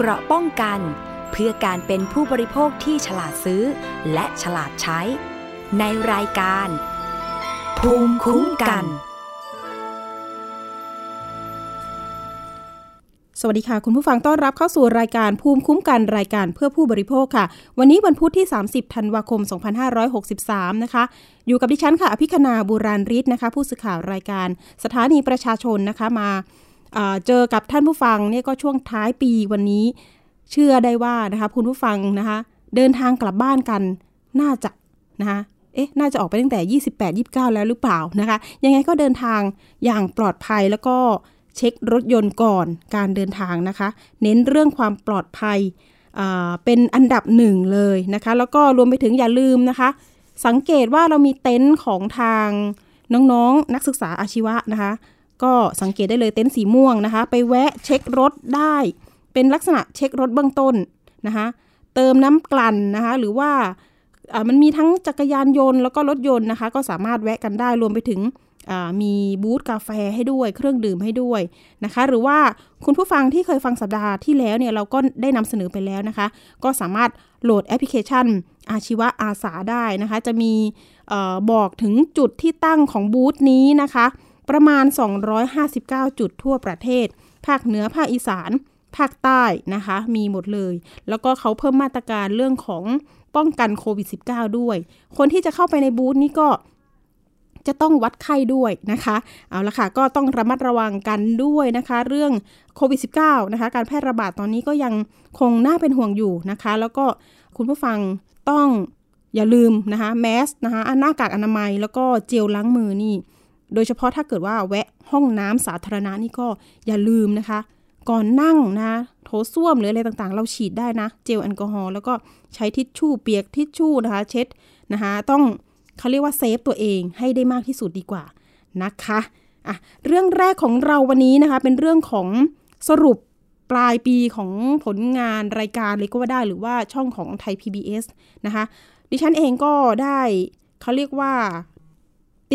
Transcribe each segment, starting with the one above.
เกราะป้องกัน เพื่อการเป็นผู้บริโภคที่ฉลาดซื้อ และฉลาดใช้ ในรายการ ภูมิคุ้มกัน สวัสดีค่ะ คุณผู้ฟังต้อนรับเข้าสู่รายการภูมิคุ้มกันรายการเพื่อผู้บริโภคค่ะ วันนี้วันพุธที่ 30 ธันวาคม 2563 นะคะอยู่กับดิฉันค่ะ อภิคณาบุราริศนะคะ ผู้สื่อข่าวรายการสถานีประชาชนนะคะมา เจอกับท่านผู้ฟังเนี่ยก็ช่วงท้ายปีวันนี้ เชื่อได้ว่านะคะคุณผู้ฟังนะคะเดินทางกลับบ้านกันน่าจะนะคะเอ๊ะน่าจะออกไปตั้งแต่ 28 29 แล้วหรือเปล่านะคะ ยังไงก็เดินทางอย่างปลอดภัยแล้วก็เช็ครถยนต์ก่อนการเดินทางนะคะ เน้นเรื่องความปลอดภัยเป็นอันดับหนึ่งเลยนะคะ แล้วก็รวมไปถึงอย่าลืมนะคะ สังเกตว่าเรามีเต็นท์ของทางน้องๆนนักศึกษาอาชีวะนะคะ ก็สังเกตได้เลยเต็นท์สีม่วงนะคะ ไปแวะเช็ครถได้ เป็นลักษณะเช็ครถเบื้องต้นนะคะเติมน้ำกลั่นนะคะ หรือว่ามันมีทั้งจักรยานยนต์แล้วก็รถยนต์นะคะ ก็สามารถแวะกันได้รวมไปถึงมีบูธกาแฟให้ด้วยเครื่องดื่มให้ด้วยนะคะ หรือว่าคุณผู้ฟังที่เคยฟังสัปดาห์ที่แล้วเนี่ยเราก็ได้นำเสนอไปแล้วนะคะ ก็สามารถโหลดแอปพลิเคชัน อาชีวะอาสาได้นะคะ จะมีอบอกถึงจุดที่ตั้งของบูธนี้นะคะ ประมาณ 259 จุดทั่วประเทศ ภาคเหนือภาคอีสาน ภาคใต้นะคะ มีหมดเลย แล้วก็เขาเพิ่มมาตรการเรื่องของป้องกันโควิด -19 ด้วย คนที่จะเข้าไปในบูธนี้ก็จะต้องวัดไข้ด้วยนะคะ เอาละค่ะ ก็ต้องระมัดระวังกันด้วยนะคะ เรื่องโควิด -19 นะคะ การแพร่ระบาดตอนนี้ก็ยังคงน่าเป็นห่วงอยู่นะคะ แล้วก็คุณผู้ฟังต้องอย่าลืมนะคะแมสนะคะหน้ากากอนามัยแล้วก็เจลล้างมือนี่ โดยเฉพาะถ้าเกิดว่าแวะห้องน้ำสาธารณะนี่ก็อย่าลืมนะคะ ก่อนนั่งนะโถส้วมหรืออะไรต่างๆ เราฉีดได้นะ เจลแอลกอฮอล์แล้วก็ใช้ทิชชู่เปียกทิชชู่นะคะ เช็ดนะคะต้องเขาเรียกว่าเซฟตัวเองให้ได้มากที่สุดดีกว่านะคะอะเรื่องแรกของเราวันนี้นะคะ เป็นเรื่องของสรุปปลายปีของผลงานรายการเลยก็ว่าได้หรือว่าช่องของไทย PBS นะคะ ดิฉันเองก็ได้เขาเรียกว่า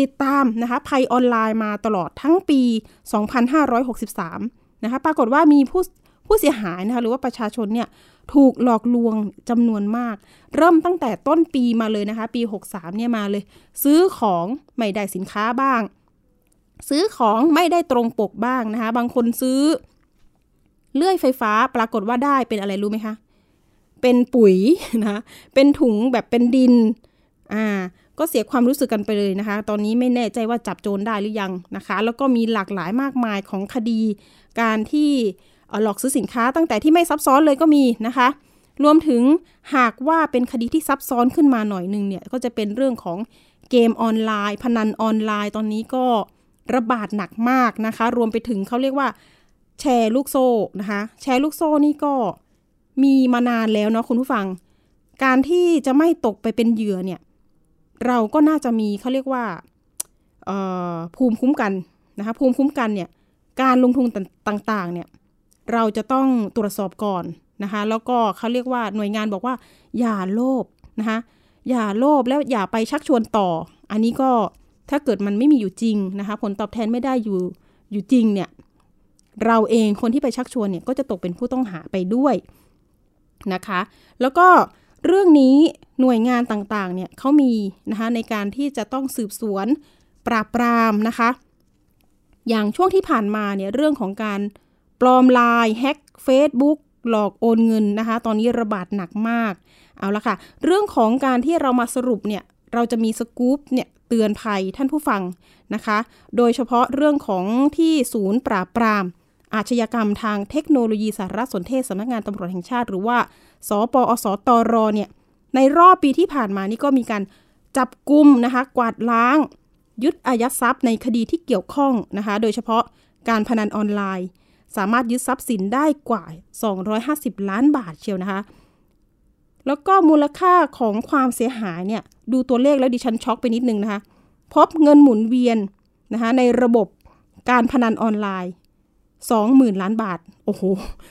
ติดตามนะคะภัยออนไลน์มาตลอดทั้งปี 2563 นะคะ ปรากฏว่ามีผู้ผู้เสียหายนะคะหรือว่าประชาชนเนี่ยถูกหลอกลวงจำนวนมาก เริ่มตั้งแต่ต้นปีมาเลยนะคะ ปี 63 เนี่ยมาเลย ซื้อของไม่ได้สินค้าบ้าง ซื้อของไม่ได้ตรงปกบ้างนะคะ บางคนซื้อเลื่อยไฟฟ้าปรากฏว่าได้เป็นอะไรรู้ไหมคะ เป็นปุ๋ยนะ เป็นถุงแบบเป็นดิน อ่า ก็เสียความรู้สึกกันไปเลยนะคะ ตอนนี้ไม่แน่ใจว่าจับโจรได้หรือยังนะคะ แล้วก็มีหลากหลายมากมายของคดีการที่หลอกซื้อสินค้าตั้งแต่ที่ไม่ซับซ้อนเลยก็มีนะคะ รวมถึงหากว่าเป็นคดีที่ซับซ้อนขึ้นมาหน่อยหนึ่งเนี่ยก็จะเป็นเรื่องของเกมออนไลน์ พนันออนไลน์ ตอนนี้ก็ระบาดหนักมากนะคะ รวมไปถึงเขาเรียกว่าแชร์ลูกโซ่นะคะ แชร์ลูกโซ่นี่ก็มีมานานแล้วเนาะคุณผู้ฟัง การที่จะไม่ตกไปเป็นเหยื่อเนี่ย เราก็น่าจะมีเขาเรียกว่าภูมิคุ้มกันนะคะภูมิคุ้มกันเนี่ยการลงทุนต่างๆเนี่ยเราจะต้องตรวจสอบก่อนนะคะแล้วก็เขาเรียกว่าหน่วยงานบอกว่า อย่าโลภนะคะอย่าโลภแล้วอย่าไปชักชวนต่อ อันนี้ก็ถ้าเกิดมันไม่มีอยู่จริงนะคะผลตอบแทนไม่ได้อยู่อยู่จริงเนี่ยเราเองคนที่ไปชักชวนเนี่ยก็จะตกเป็นผู้ต้องหาไปด้วยนะคะ แล้วก็ เรื่องนี้หน่วยงานต่างๆเนี่ยเขามีนะคะในการที่จะต้องสืบสวนปราบปรามนะคะ อย่างช่วงที่ผ่านมาเนี่ยเรื่องของการปลอมไลน์แฮ็กเฟซบุ๊กหลอกโอนเงินนะคะ ตอนนี้ระบาดหนักมาก เอาละค่ะ เรื่องของการที่เรามาสรุปเนี่ยเราจะมีสกู๊ปเนี่ยเตือนภัยท่านผู้ฟังนะคะ โดยเฉพาะเรื่องของที่ศูนย์ปราบปราม อาชญากรรมทางเทคโนโลยีสารสนเทศสำนักงานตำรวจแห่งชาติ หรือว่า ศปอส.ตร.เนี่ยในรอบปีที่ผ่านมานี่ก็มีการจับกลุ่มนะคะกวาดล้าง ยึดอายัดทรัพย์ในคดีที่เกี่ยวข้องนะคะโดยเฉพาะการพนันออนไลน์ สามารถยึดทรัพย์สินได้กว่า 250 ล้านบาทเชียวนะคะ แล้วก็มูลค่าของความเสียหายเนี่ยดูตัวเลขแล้วดิฉันช็อกไปนิดนึงนะคะ พบเงินหมุนเวียนนะคะในระบบการพนันออนไลน์ 20,000 ล้านบาท โอ้โห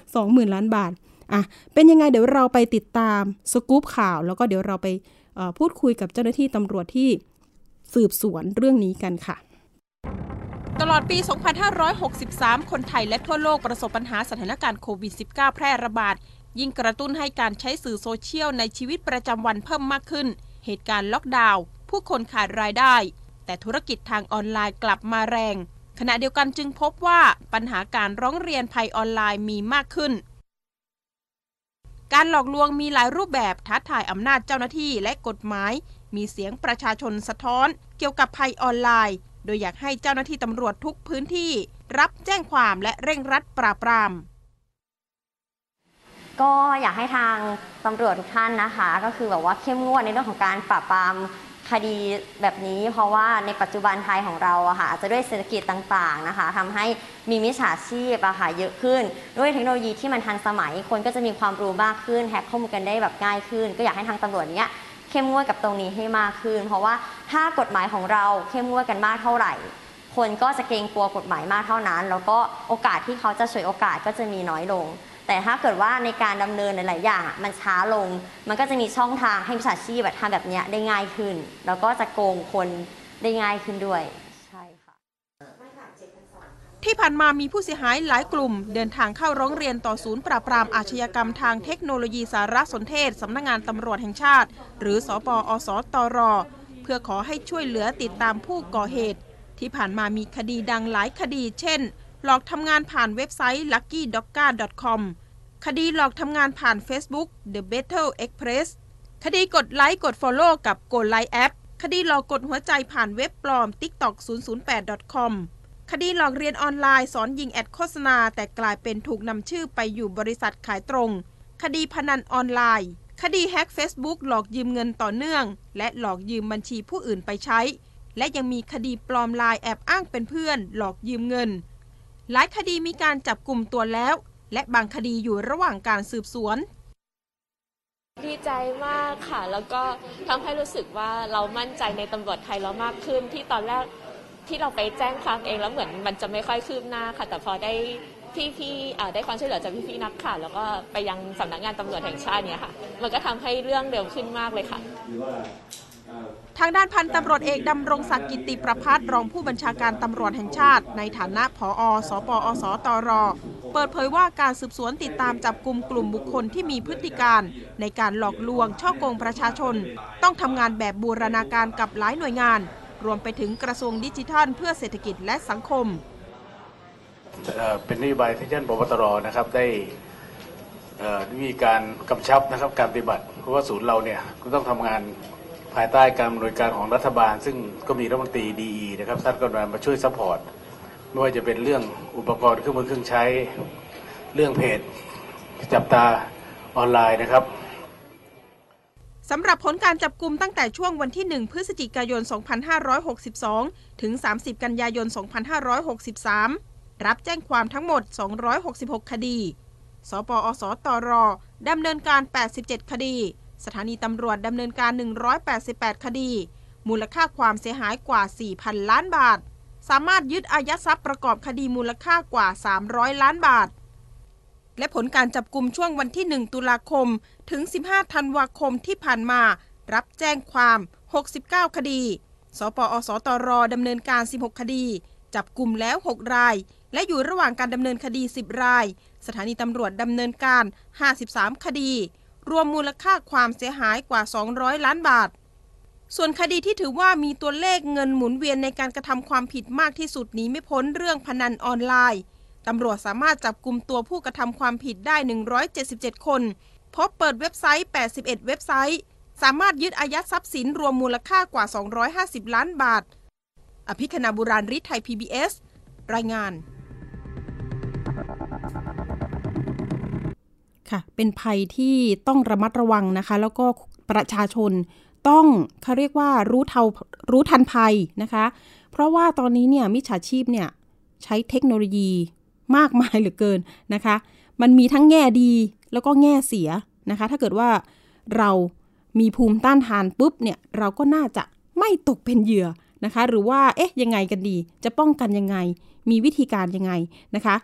20,000 ล้านบาท อะเป็นยังไงเดี๋ยวเราไปติดตามสกู๊ปข่าว แล้วก็เดี๋ยวเราไปพูดคุยกับเจ้าหน้าที่ตำรวจที่สืบสวนเรื่องนี้กันค่ะตลอดปี 2563 คนไทยและทั่วโลกประสบปัญหาสถานการณ์โควิด -19 แพร่ระบาด ยิ่งกระตุ้นให้การใช้สื่อโซเชียลในชีวิตประจำวันเพิ่มมากขึ้น เหตุการณ์ล็อกดาวน์ ผู้คนขาดรายได้ แต่ธุรกิจทางออนไลน์กลับมาแรง ขณะเดียวกันจึงพบว่าปัญหาการร้องเรียนภัยออนไลน์มีมากขึ้น การหลอกลวงมีหลายรูปแบบท้าทายอำนาจเจ้าหน้าที่และกฎหมาย มีเสียงประชาชนสะท้อน เกี่ยวกับภัยออนไลน์ โดยอยากให้เจ้าหน้าที่ตำรวจทุกพื้นที่ รับแจ้งความและเร่งรัดปราบปราม ก็อยากให้ทางตำรวจทุกท่านนะคะ ก็คือแบบว่าเข้มงวดในเรื่องของการปราบปราม คดีแบบนี้ เพราะว่าในปัจจุบันไทยของเราอะค่ะอาจจะด้วยเศรษฐกิจต่างๆนะคะทำให้มีมิจฉาชีพอะค่ะเยอะขึ้น ด้วยเทคโนโลยีที่มันทันสมัยคนก็จะมีความรู้มากขึ้นแฮกข้อมูลกันได้แบบง่ายขึ้น ก็อยากให้ทางตำรวจเนี้ยเข้มงวดกับตรงนี้ให้มากขึ้น เพราะว่าถ้ากฎหมายของเราเข้มงวดกันมากเท่าไหร่ คนก็จะเกรงกลัวกฎหมายมากเท่านั้น แล้วก็โอกาสที่เขาจะฉวยโอกาสก็จะมีน้อยลง แต่ถ้าเกิดว่าในการดำเนินหลาย ๆ อย่างมันช้าลง มันก็จะมีช่องทางให้มิจฉาชีพแบบทำแบบนี้ได้ง่ายขึ้น แล้วก็จะโกงคนได้ง่ายขึ้นด้วยใช่ค่ะที่ผ่านมามีผู้เสียหายหลายกลุ่ม เดินทางเข้าร้องเรียนต่อศูนย์ปราบปรามอาชญากรรมทางเทคโนโลยีสารสนเทศสำนักงงานตำรวจแห่งชาติ หรือสปอสตร เพื่อขอให้ช่วยเหลือติดตามผู้ก่อเหตุ ที่ผ่านมามีคดีดังหลายคดี เช่น หลอกทำงานผ่านเว็บไซต์ luckydocka.com คดีหลอกทำงานผ่าน Facebook The Battle Express คดีกดไลค์กด Follow กับกดไลค์แอปคดีหลอกกดหัวใจผ่านเว็บปลอม tiktok 008 com คดีหลอกเรียนออนไลน์สอนยิง ad โฆษณา แต่กลายเป็นถูกนำชื่อไปอยู่บริษัทขายตรง คดีพนันออนไลน์ คดีแฮ็ก Facebook หลอกยืมเงินต่อเนื่อง และหลอกยืมบัญชีผู้อื่นไปใช้ และยังมีคดีปลอมไลน์แอบอ้างเป็นเพื่อน หลอกยืมเงิน หลายคดีมีการจับกลุ่มตัวแล้ว และบางคดีอยู่ระหว่างการสืบสวน ดีใจมากค่ะ แล้วก็ทำให้รู้สึกว่าเรามั่นใจในตำรวจไทยเรามากขึ้นที่ตอนแรกที่เราไปแจ้งความเองแล้วเหมือนมันจะไม่ค่อยคืบหน้าค่ะ แต่พอได้พี่ๆได้ความช่วยเหลือจากพี่ๆนักข่าวแล้วก็ไปยังสำนักงานตำรวจแห่งชาติเนี่ยค่ะ มันก็ทำให้เรื่องเร็วขึ้นมากเลยค่ะ ทางด้านพันตำรวจเอกดำรงศักดิ์กิติประพัฒรองผู้บัญชาการตำรวจแห่งชาติ ในฐานะผอสปอสตร เปิดเผยว่าการสืบสวนติดตามจับกลุ่มกลุ่มบุคคลที่มีพฤติการในการหลอกลวงช่อโกงประชาชน ต้องทำงานแบบบูรณาการกับหลายหน่วยงาน รวมไปถึงกระทรวงดิจิทัล เพื่อเศรษฐกิจและสังคม เป็นนโยบายที่ท่านปปตรนะครับได้มีการกำชับนะครับการปฏิบัติเพราะว่าศูนย์เราเนี่ยก็ต้องทำงาน ภายใต้การบริการของรัฐบาล ซึ่งก็มีรัฐมนตรีดีนะครับท่านก็มาช่วย support ไม่ว่าจะเป็นเรื่องอุปกรณ์เครื่องมือเครื่องใช้ เรื่องเพจจับตาออนไลน์นะครับสำหรับผลการจับกลุ่มตั้งแต่ช่วงวันที่ 1 พฤศจิกายน 2562 ถึง 30 กันยายน 2563 รับแจ้งความทั้งหมด 266 คดี ศปอส.ตร.ดำเนินการ 87 คดี สถานีตำรวจดำเนินการ 188 คดี มูลค่าความเสียหายกว่า 4,000 ล้านบาท สามารถยึดอายัดทรัพย์ประกอบคดีมูลค่ากว่า 300 ล้านบาท และผลการจับกลุ่มช่วงวันที่ 1 ตุลาคม ถึง 15 ธันวาคมที่ผ่านมา รับแจ้งความ 69 คดี สปอสตรดำเนินการ 16 คดี จับกลุ่มแล้ว 6 ราย และอยู่ระหว่างการดำเนินคดี 10 ราย สถานีตำรวจดำเนินการ 53 คดี รวมมูลค่าความเสียหายกว่า 200 ล้านบาท ส่วนคดีที่ถือว่ามีตัวเลขเงินหมุนเวียนในการกระทำความผิดมากที่สุดหนี้ไม่พ้นเรื่องพนันออนไลน์ตำรวจสามารถจับกลุ่มตัวผู้กระทำความผิดได้ 177 คน พบเปิดเว็บไซต์ 81 เว็บไซต์ สามารถยึดอายัดทรัพย์สินรวมมูลค่ากว่า 250 ล้านบาท อภิคณาบุราริศไทย PBS รายงาน ค่ะ เป็นภัยที่ต้องระมัดระวังนะคะ แล้วก็ประชาชนต้องเขาเรียกว่ารู้เท่ารู้ทันภัยนะคะ เพราะว่าตอนนี้เนี่ยมิจฉาชีพเนี่ยใช้เทคโนโลยีมากมายเหลือเกินนะคะ มันมีทั้งแง่ดีแล้วก็แง่เสียนะคะ ถ้าเกิดว่าเรามีภูมิต้านทานปุ๊บเนี่ยเราก็น่าจะไม่ตกเป็นเหยื่อนะคะ หรือว่าเอ๊ะยังไงกันดี จะป้องกันยังไง มีวิธีการยังไงนะคะ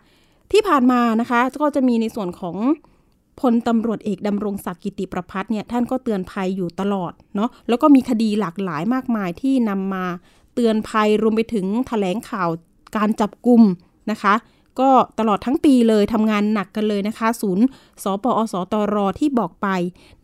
ที่ผ่านมานะคะก็จะมีในส่วนของ พลตำรวจเอกดำรงศักดิ์กิติประพัฒน์เนี่ยท่านก็เตือนภัยอยู่ตลอดเนาะแล้วก็มีคดีหลากหลายมากมายที่นำมาเตือนภัยรวมไปถึงแถลงข่าวการจับกลุ่มนะคะ ก็ตลอดทั้งปีเลยทำงานหนักกันเลยนะคะ ศูนย์สปอสตรที่บอกไป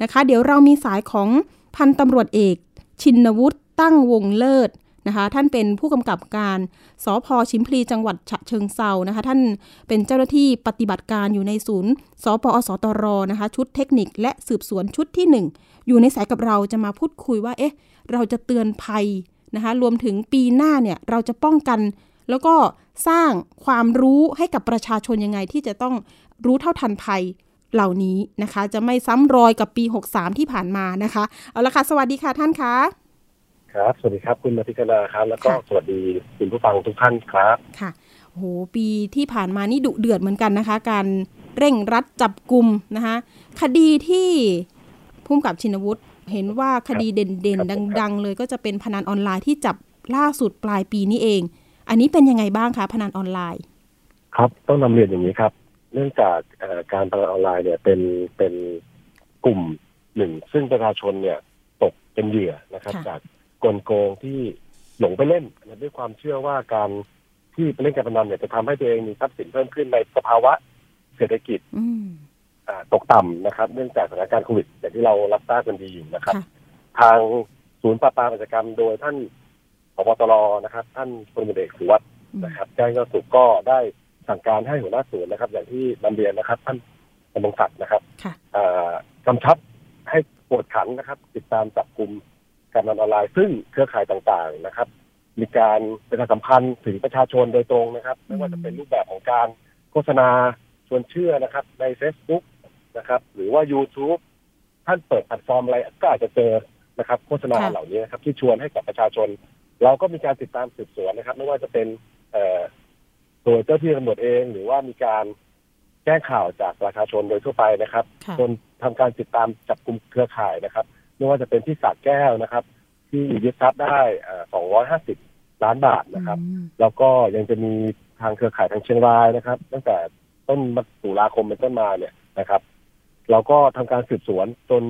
นะคะ เดี๋ยวเรามีสายของพันตำรวจเอก ชินวุฒิตั้งวงเลิศ นะคะท่านเป็นผู้กำกับการสพชิมพลีจังหวัดฉะเชิงเซานะคะท่านเป็นเจ้าหน้าที่ปฏิบัติการอยู่ในศูนย์สปอสตรนะคะชุดเทคนิคและสืบสวนชุดที่หนึ่งอยู่ในสายกับเราจะมาพูดคุยว่าเอ๊ะเราจะเตือนภัยนะคะรวมถึงปีหน้าเนี่ยเราจะป้องกัน แล้วก็สร้างความรู้ให้กับประชาชนยังไงที่จะต้องรู้เท่าทันภัยเหล่านี้นะคะ จะไม่ซ้ำรอยกับปี 63 ที่ผ่านมานะคะ เอาละค่ะ สวัสดีค่ะท่านคะ ครับ สวัสดีครับคุณมาทิกนาครับ แล้วก็ค่ะสวัสดีคุณผู้ฟังทุกท่านครับค่ะโหปีที่ผ่านมานี่ดุเดือดเหมือนกันนะคะ การเร่งรัดจับกลุ่มนะคะคดีที่พุ่มกับชินวุฒิเห็นว่าคดีเด่นครับผมๆดัง ๆ เลยก็จะเป็นพนันออนไลน์ที่จับล่าสุดปลายปีนี้เอง อันนี้เป็นยังไงบ้างคะพนันออนไลน์ ครับต้องนำเรียนอย่างนี้ครับ เนื่องจากเอ่อการพนันออนไลน์เนี่ยเป็นเป็นกลุ่มหนึ่งซึ่งประชาชนเนี่ยตกเป็นเหยื่อนะครับค่ะจาก กลโกงที่หลงไปเล่นนะด้วยความเชื่อว่าการที่ไปเล่นการพนันเนี่ยจะทำให้ตัวเองมีทรัพย์สินเพิ่มขึ้นในสภาวะเศรษฐกิจอืมอ่าตกต่ำนะครับ เนื่องจากสถานการณ์โควิดอย่างที่เรารับทราบกันดีอยู่นะครับค่ะทางศูนย์ปราบปรามอาชญากรรม โดยท่านผบตรนะครับ ท่านพลตำรวจเอกสุวัสด์อืมนะครับแจ้งยอดสุขก็ได้สั่งการให้หัวหน้าศูนย์นะครับ อย่างที่นำเรียนนะครับ ท่านดำรงศักดิ์นะครับค่ะอ่ากำชับให้ปวดขันนะครับ ติดตามจับกลุ่ม การพนันออนไลน์ซึ่งเครือข่ายต่างๆนะครับ มีการประชาสัมพันธ์ถึงประชาชนโดยตรงนะครับ ไม่ว่าจะเป็นรูปแบบของการโฆษณาชวนเชื่อนะครับ ใน Facebook นะครับ หรือว่า YouTube ท่านเปิดแพลตฟอร์มอะไรก็อาจจะเจอนะครับ โฆษณาค่ะเหล่านี้นะครับ ที่ชวนให้กับประชาชน เราก็มีการติดตามสืบสวนนะครับ ไม่ว่าจะเป็นเอ่อโดยเจ้าที่ตำรวจเอง หรือว่ามีการแจ้งข่าวจากประชาชนโดยทั่วไปนะครับค่ะจนทำการติดตามจับกลุ่มเครือข่ายนะครับ ไม่ว่าจะเป็นที่สระแก้วนะครับ ที่ยึดทรัพย์ได้สองร้อยห้าสิบล้านบาทนะครับอืมแล้วก็ยังจะมีทางเครือข่ายทางเชียงรายนะครับ ตั้งแต่ต้นมตุลาคมเป็นต้นมาเนี่ยนะครับ เราก็ทำการสืบสวนจน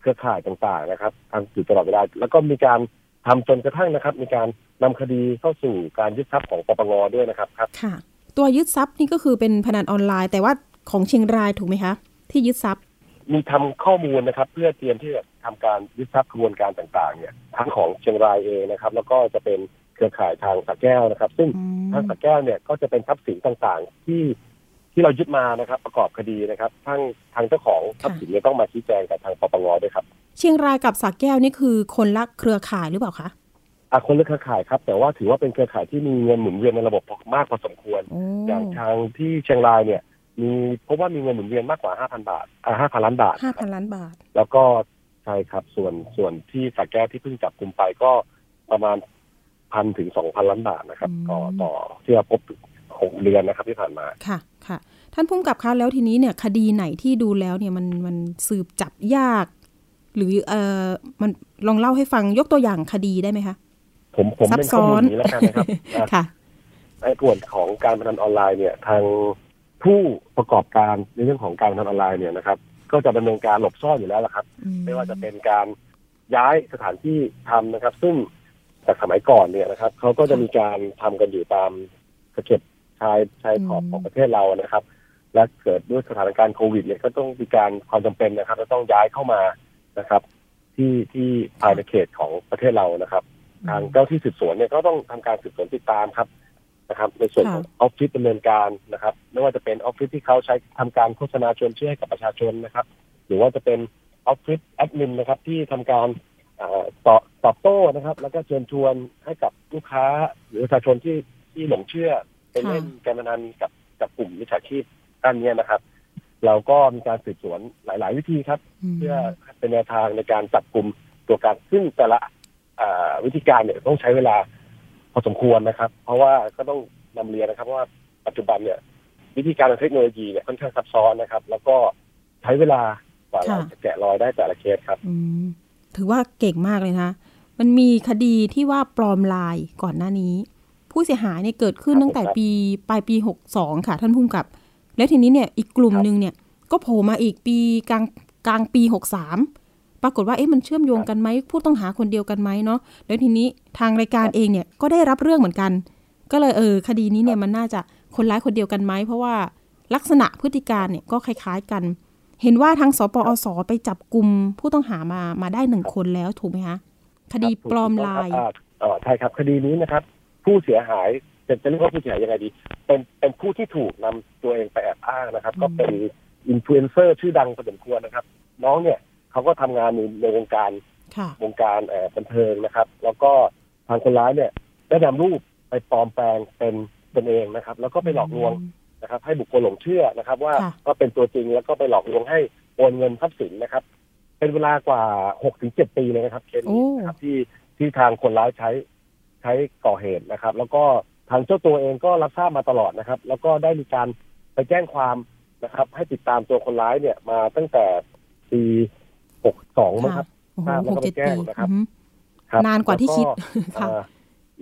เครือข่ายต่างๆนะครับทำอยู่ตลอดเวลา แล้วก็มีการทำจนกระทั่งนะครับ มีการนำคดีเข้าสู่การยึดทรัพย์ของปปงด้วยนะครับครับ ค่ะ ตัวยึดทรัพย์นี่ก็คือเป็นพนันออนไลน์ แต่ว่าของเชียงรายถูกไหมคะที่ยึดทรัพย์ มีทำข้อมูลนะครับ เพื่อเตรียมที่จะทำการยึดทรัพย์กระบวนการต่างๆ เนี่ยทั้งของเชียงรายเองนะครับ แล้วก็จะเป็นเครือข่ายทางสระแก้วนะครับ ซึ่งอืมทางสระแก้วเนี่ยก็จะเป็นทรัพย์สินต่างๆ ที่ที่เรายึดมานะครับประกอบคดีนะครับทางทางเจ้าของทรัพย์สินเนี่ยต้องมาชี้แจงกับทางปปงด้วยครับ เชียงรายกับสักแก้วนี่คือคนละเครือข่ายหรือเปล่าคะอาคนเลือกเครือข่ายครับแต่ว่าถือว่าเป็นเครือข่ายที่มีเงินหมุนเวียนในระบบมากพอสมควรโอ้อย่างทางที่เชียงรายเนี่ย มีพบว่ามีเงินหมุนเวียนมากกว่า5,000บาทอ่า5,000ล้านบาทห้าคพัรับนล้านบาท แล้วก็ใช่ครับส่วนส่วนที่สระแก้วที่เพิ่งจับกลุ่มไปก็ประมาณพันถึงสองพันล้านบาทนะครับอืมต่อต่อที่เราพบหกเดือนนะครับที่ผ่านมาค่ะค่ะ ท่านพุ่มกับคะแล้วทีนี้เนี่ยคดีไหนที่ดูแล้วเนี่ยมันมันสืบจับยาก หรือเอ่อมันลองเล่าให้ฟังยกตัวอย่างคดีได้ไหมคะผมผมซับเป็นข้อมูลซ้อนอย่างนี้แล้วกันนะครับอะค่ะในส่วนของการพนันออนไลน์เนี่ย ทาง ผู้ประกอบการในเรื่องของการพนันออนไลน์เนี่ยนะครับ ก็จะดำเนินการหลบซ่อนอยู่แล้วละครับอืไม่ว่าจะเป็นการย้ายสถานที่ทำนะครับ ซึ่งจากสมัยก่อนเนี่ยนะครับเขาก็จะมีการทำกันอยู่ตามสะเก็ดชายชายขอบของประเทศเรานะครับ และเกิดด้วยสถานการณ์โควิดเนี่ยก็ต้องมีการความจำเป็นนะครับจะต้องย้ายเข้ามานะครับ ที่ที่ภายในเขตของประเทศเรานะครับ ทางเจ้าที่สืบสวนเนี่ยก็ต้องทำการสืบสวนติดตามครับ นะครับ ในส่วนของออฟฟิศดำเนินการนะครับ ไม่ว่าจะเป็นออฟฟิศที่เขาใช้ทำการโฆษณาชวนเชื่อให้กับประชาชนนะครับ หรือว่าจะเป็นออฟฟิศแอดมินนะครับที่ทำการเอ่อตอบตอบโต้นะครับ แล้วก็เชิญชวนให้กับลูกค้าหรือประชาชนที่ที่หลงเชื่อเป็นเล่นการพนันกับกับกลุ่มมิจฉาชีพด้านเนี้ยนะครับ เราก็มีการสืบสวนหลาย ๆ วิธีครับมเพื่อเป็นแนวทางในการจับกลุ่มตัวการซึ่งแต่ละอ่าวิธีการเนี่ยต้องใช้เวลาพ อสมควรนะครับ เพราะว่าก็ต้องนำเรียนนะครับว่าปัจจุบันเนี่ยวิธีการทางเทคโนโลยีเนี่ยค่อนข้างซับซ้อนนะครับ แล้วก็ใช้เวลากว่าเราจะแกะรอยได้แต่ละเคสครับอืมถือว่าเก่งมากเลยนะมันมีคดีที่ว่าปลอมลายก่อนหน้านี้ ผู้เสียหายเนี่ยเกิดขึ้นครับตั้งแต่ผมครับปีปลายปี62ค่ะ ท่านผู้กำกับ แล้วทีนี้เนี่ยอีกกลุ่มครับหนึ่งเนี่ย ก็โผล่มาอีกปีกลางกลางปี63 ปรากฏว่าเอ๊ะมันเชื่อมโยงกันไหมผู้ต้องหาคนเดียวกันไหมเนาะแล้วทีนี้ทางรายการเองเนี่ยก็ได้รับเรื่องเหมือนกัน ก็เลยเออคดีนี้เนี่ยมันน่าจะคนร้ายคนเดียวกันไหมเพราะว่าลักษณะพฤติการเนี่ยก็คล้าย ๆกัน เห็นว่าทางสปอสไปจับกลุ่มผู้ต้องหามามาได้หนึ่งคนแล้วถูกไหมคะคดีปลอมลายอ่เอ่อใช่ครับคดีนี้นะครับ ผู้เสียหายจะจะเรียกว่าผู้เสียหายยังไงดี เป็นเป็นผู้ที่ถูกนำตัวเองไปแอบอ้างนะครับอืมก็เป็นอินฟลูเอนเซอร์ชื่อดังพอสมควรนะครับ น้องเนี่ย เขาก็ทำงานในในวงการค่ะวงการเอ่อบันเทิงนะครับ แล้วก็ทางคนร้ายเนี่ยได้นำรูปไปปลอมแปลงเป็นตนเองนะครับ แล้วก็ไปหลอกลวงนะครับ ให้บุคคลหลงเชื่อนะครับ ว่าค่ะก็เป็นตัวจริงแล้วก็ไปหลอกลวงให้โอนเงินทรัพย์สินนะครับ เป็นเวลากว่าหกถึงเจ็ดปีเลยนะครับเคสนี้นะครับที่ที่ทางคนร้ายใช้ใช้ก่อเหตุนะครับ แล้วก็ทางเจ้าตัวเองก็รับทราบมาตลอดนะครับ แล้วก็ได้มีการไปแจ้งความนะครับ ให้ติดตามตัวคนร้ายเนี่ยมาตั้งแต่ปี หกสองมั้งครับโอ้โหทราบแล้วหก็กเจ็ดไปแจ้ปีงนะครับอือฮึครับนานกว่าที่คิดแล้วก็ค่ะเอ่อ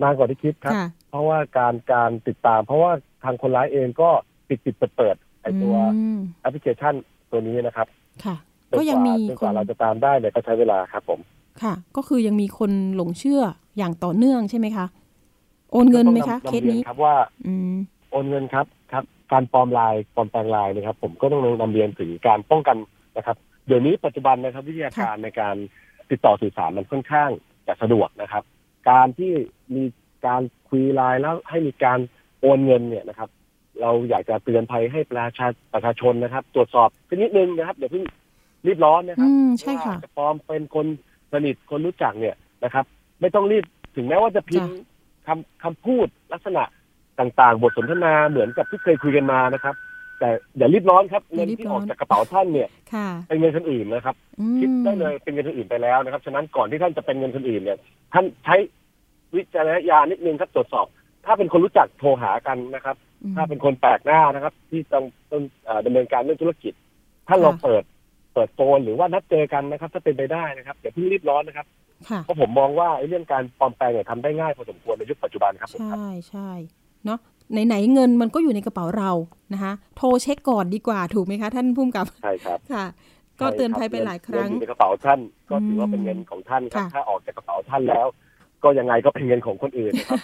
นานกว่าที่คิดครับค่ะเพราะว่าการการติดตาม เพราะว่าทางคนร้ายเองก็ปิดปิดเปิดเปิดไอตัวอืมแอปพลิเคชันตัวนี้นะครับค่ะจนก็ยังมีจนคกว่านเราจะตามได้เนี่ยก็ใช้เวลาครับผม ค่ะ ก็คือยังมีคนหลงเชื่ออย่างต่อเนื่องใช่ไหมคะ โอนเงินไหมคะก็เคต้องสนำนำรียนี้ครับว่าอืมโอนเงินครับครับ การปลอมลายปลอมแปลงลายนะครับ ผมก็ต้องนำเรียนถึงการป้องกันนะครับ เดี๋ยวนี้ปัจจุบันนะครับวิทยาการในการติดต่อสื่อสารมันค่อนข้างจะสะดวกนะครับ การที่มีการคุยไลน์แล้วให้มีการโอนเงินเนี่ยนะครับ เราอยากจะเตือนภัยให้ประชาประชาชนนะครับ ตรวจสอบสักนิดนึงนะครับเดี๋ยวเพิ่งรีบร้อนนะครัอืบมใช่ค่ะว่าจะปลอมเป็นคนสนิทคนรู้จักเนี่ยนะครับ ไม่ต้องรีบถึงแม้ว่าจะพิมพ์คำคำพูดลักษณะต่างๆ บทสนทนาเหมือนกับที่เคยคุยกันมานะครับ แต่อย่ารีบร้อนครับอย่าเงินรีบที่ร้ออนอกจากกระเป๋าท่านเนี่ยค่ะเป็นเงินคนอื่นนะครับอืมคิดได้เลยเป็นเงินคนอื่นไปแล้วนะครับ ฉะนั้นก่อนที่ท่านจะเป็นเงินคนอื่นเนี่ย ท่านใช้วิจารณญาณนิดนึงครับตรวจสอบ ถ้าเป็นคนรู้จักโทรหากันนะครับอืมถ้าเป็นคนแปลกหน้านะครับ ที่ต้องต้องเอ่อดำเนินการเรื่องธุรกิจ ถ้าเราค่ะเปิดเปิดโฟนหรือว่านัดเจอกันนะครับ ถ้าเป็นไปได้นะครับอย่าเพิ่งรีบร้อนนะครับค่ะเพราะผมมองว่าไอ้เรื่องการปลอมแปลงเนี่ยทำได้ง่ายพอสมควรในยุคปัจจุบันครับผมครับใช่ใช่เนาะ ไหนๆเงินมันก็อยู่ในกระเป๋าเรานะคะโทรเช็คก่อนดีกว่าถูกไหมคะท่านผู้กำกับใช่ครับค่ะ ก็เตือนภัยไปหลายครั้งเงินอยู่ในกระเป๋าท่านก็ถือว่าเป็นเงินของท่านครับค่ะถ้าออกจากกระเป๋าท่านแล้ว ก็ยังไงก็เป็นเงินของคนอื่นนะครับ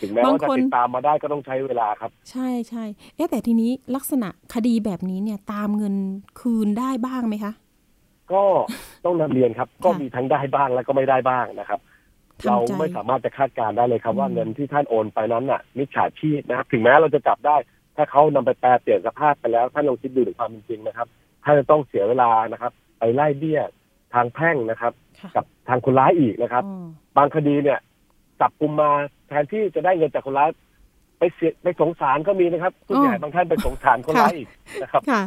ถึงแม้บางว่าจะคนติดตามมาได้ก็ต้องใช้เวลาครับ ใช่ใช่เอ๊ะแต่ทีนี้ลักษณะคดีแบบนี้เนี่ยตามเงินคืนได้บ้างไหมคะ ก็ต้องนำเรียนครับ ก็ค่ะมีทั้งได้บ้างแล้วก็ไม่ได้บ้างนะครับ เราทำใจไม่สามารถจะคาดการณ์ได้เลยครับอืมว่าเงินที่ท่านโอนไปนั้นน่ะ มิจฉาชีพนะครับถึงแม้เราจะจับได้ ถ้าเขานำไปแปลเปลี่ยนสภาพไปแล้วท่านลองคิดดูถึงความเป็นจริงนะครับท่านจะต้องเสียเวลานะครับ ไปไล่เบี้ยทางแพ่งนะครับค่ะกับทางคนร้ายอีกนะครับอ๋อบางคดีเนี่ยจับกลุ่มมาแทนที่จะได้เงินจากคนร้ายไปเสียไปสงสารก็มีนะครับผู้เสียหายบางท่านไปสงสารคนร้ายอีกนะครับค่ะ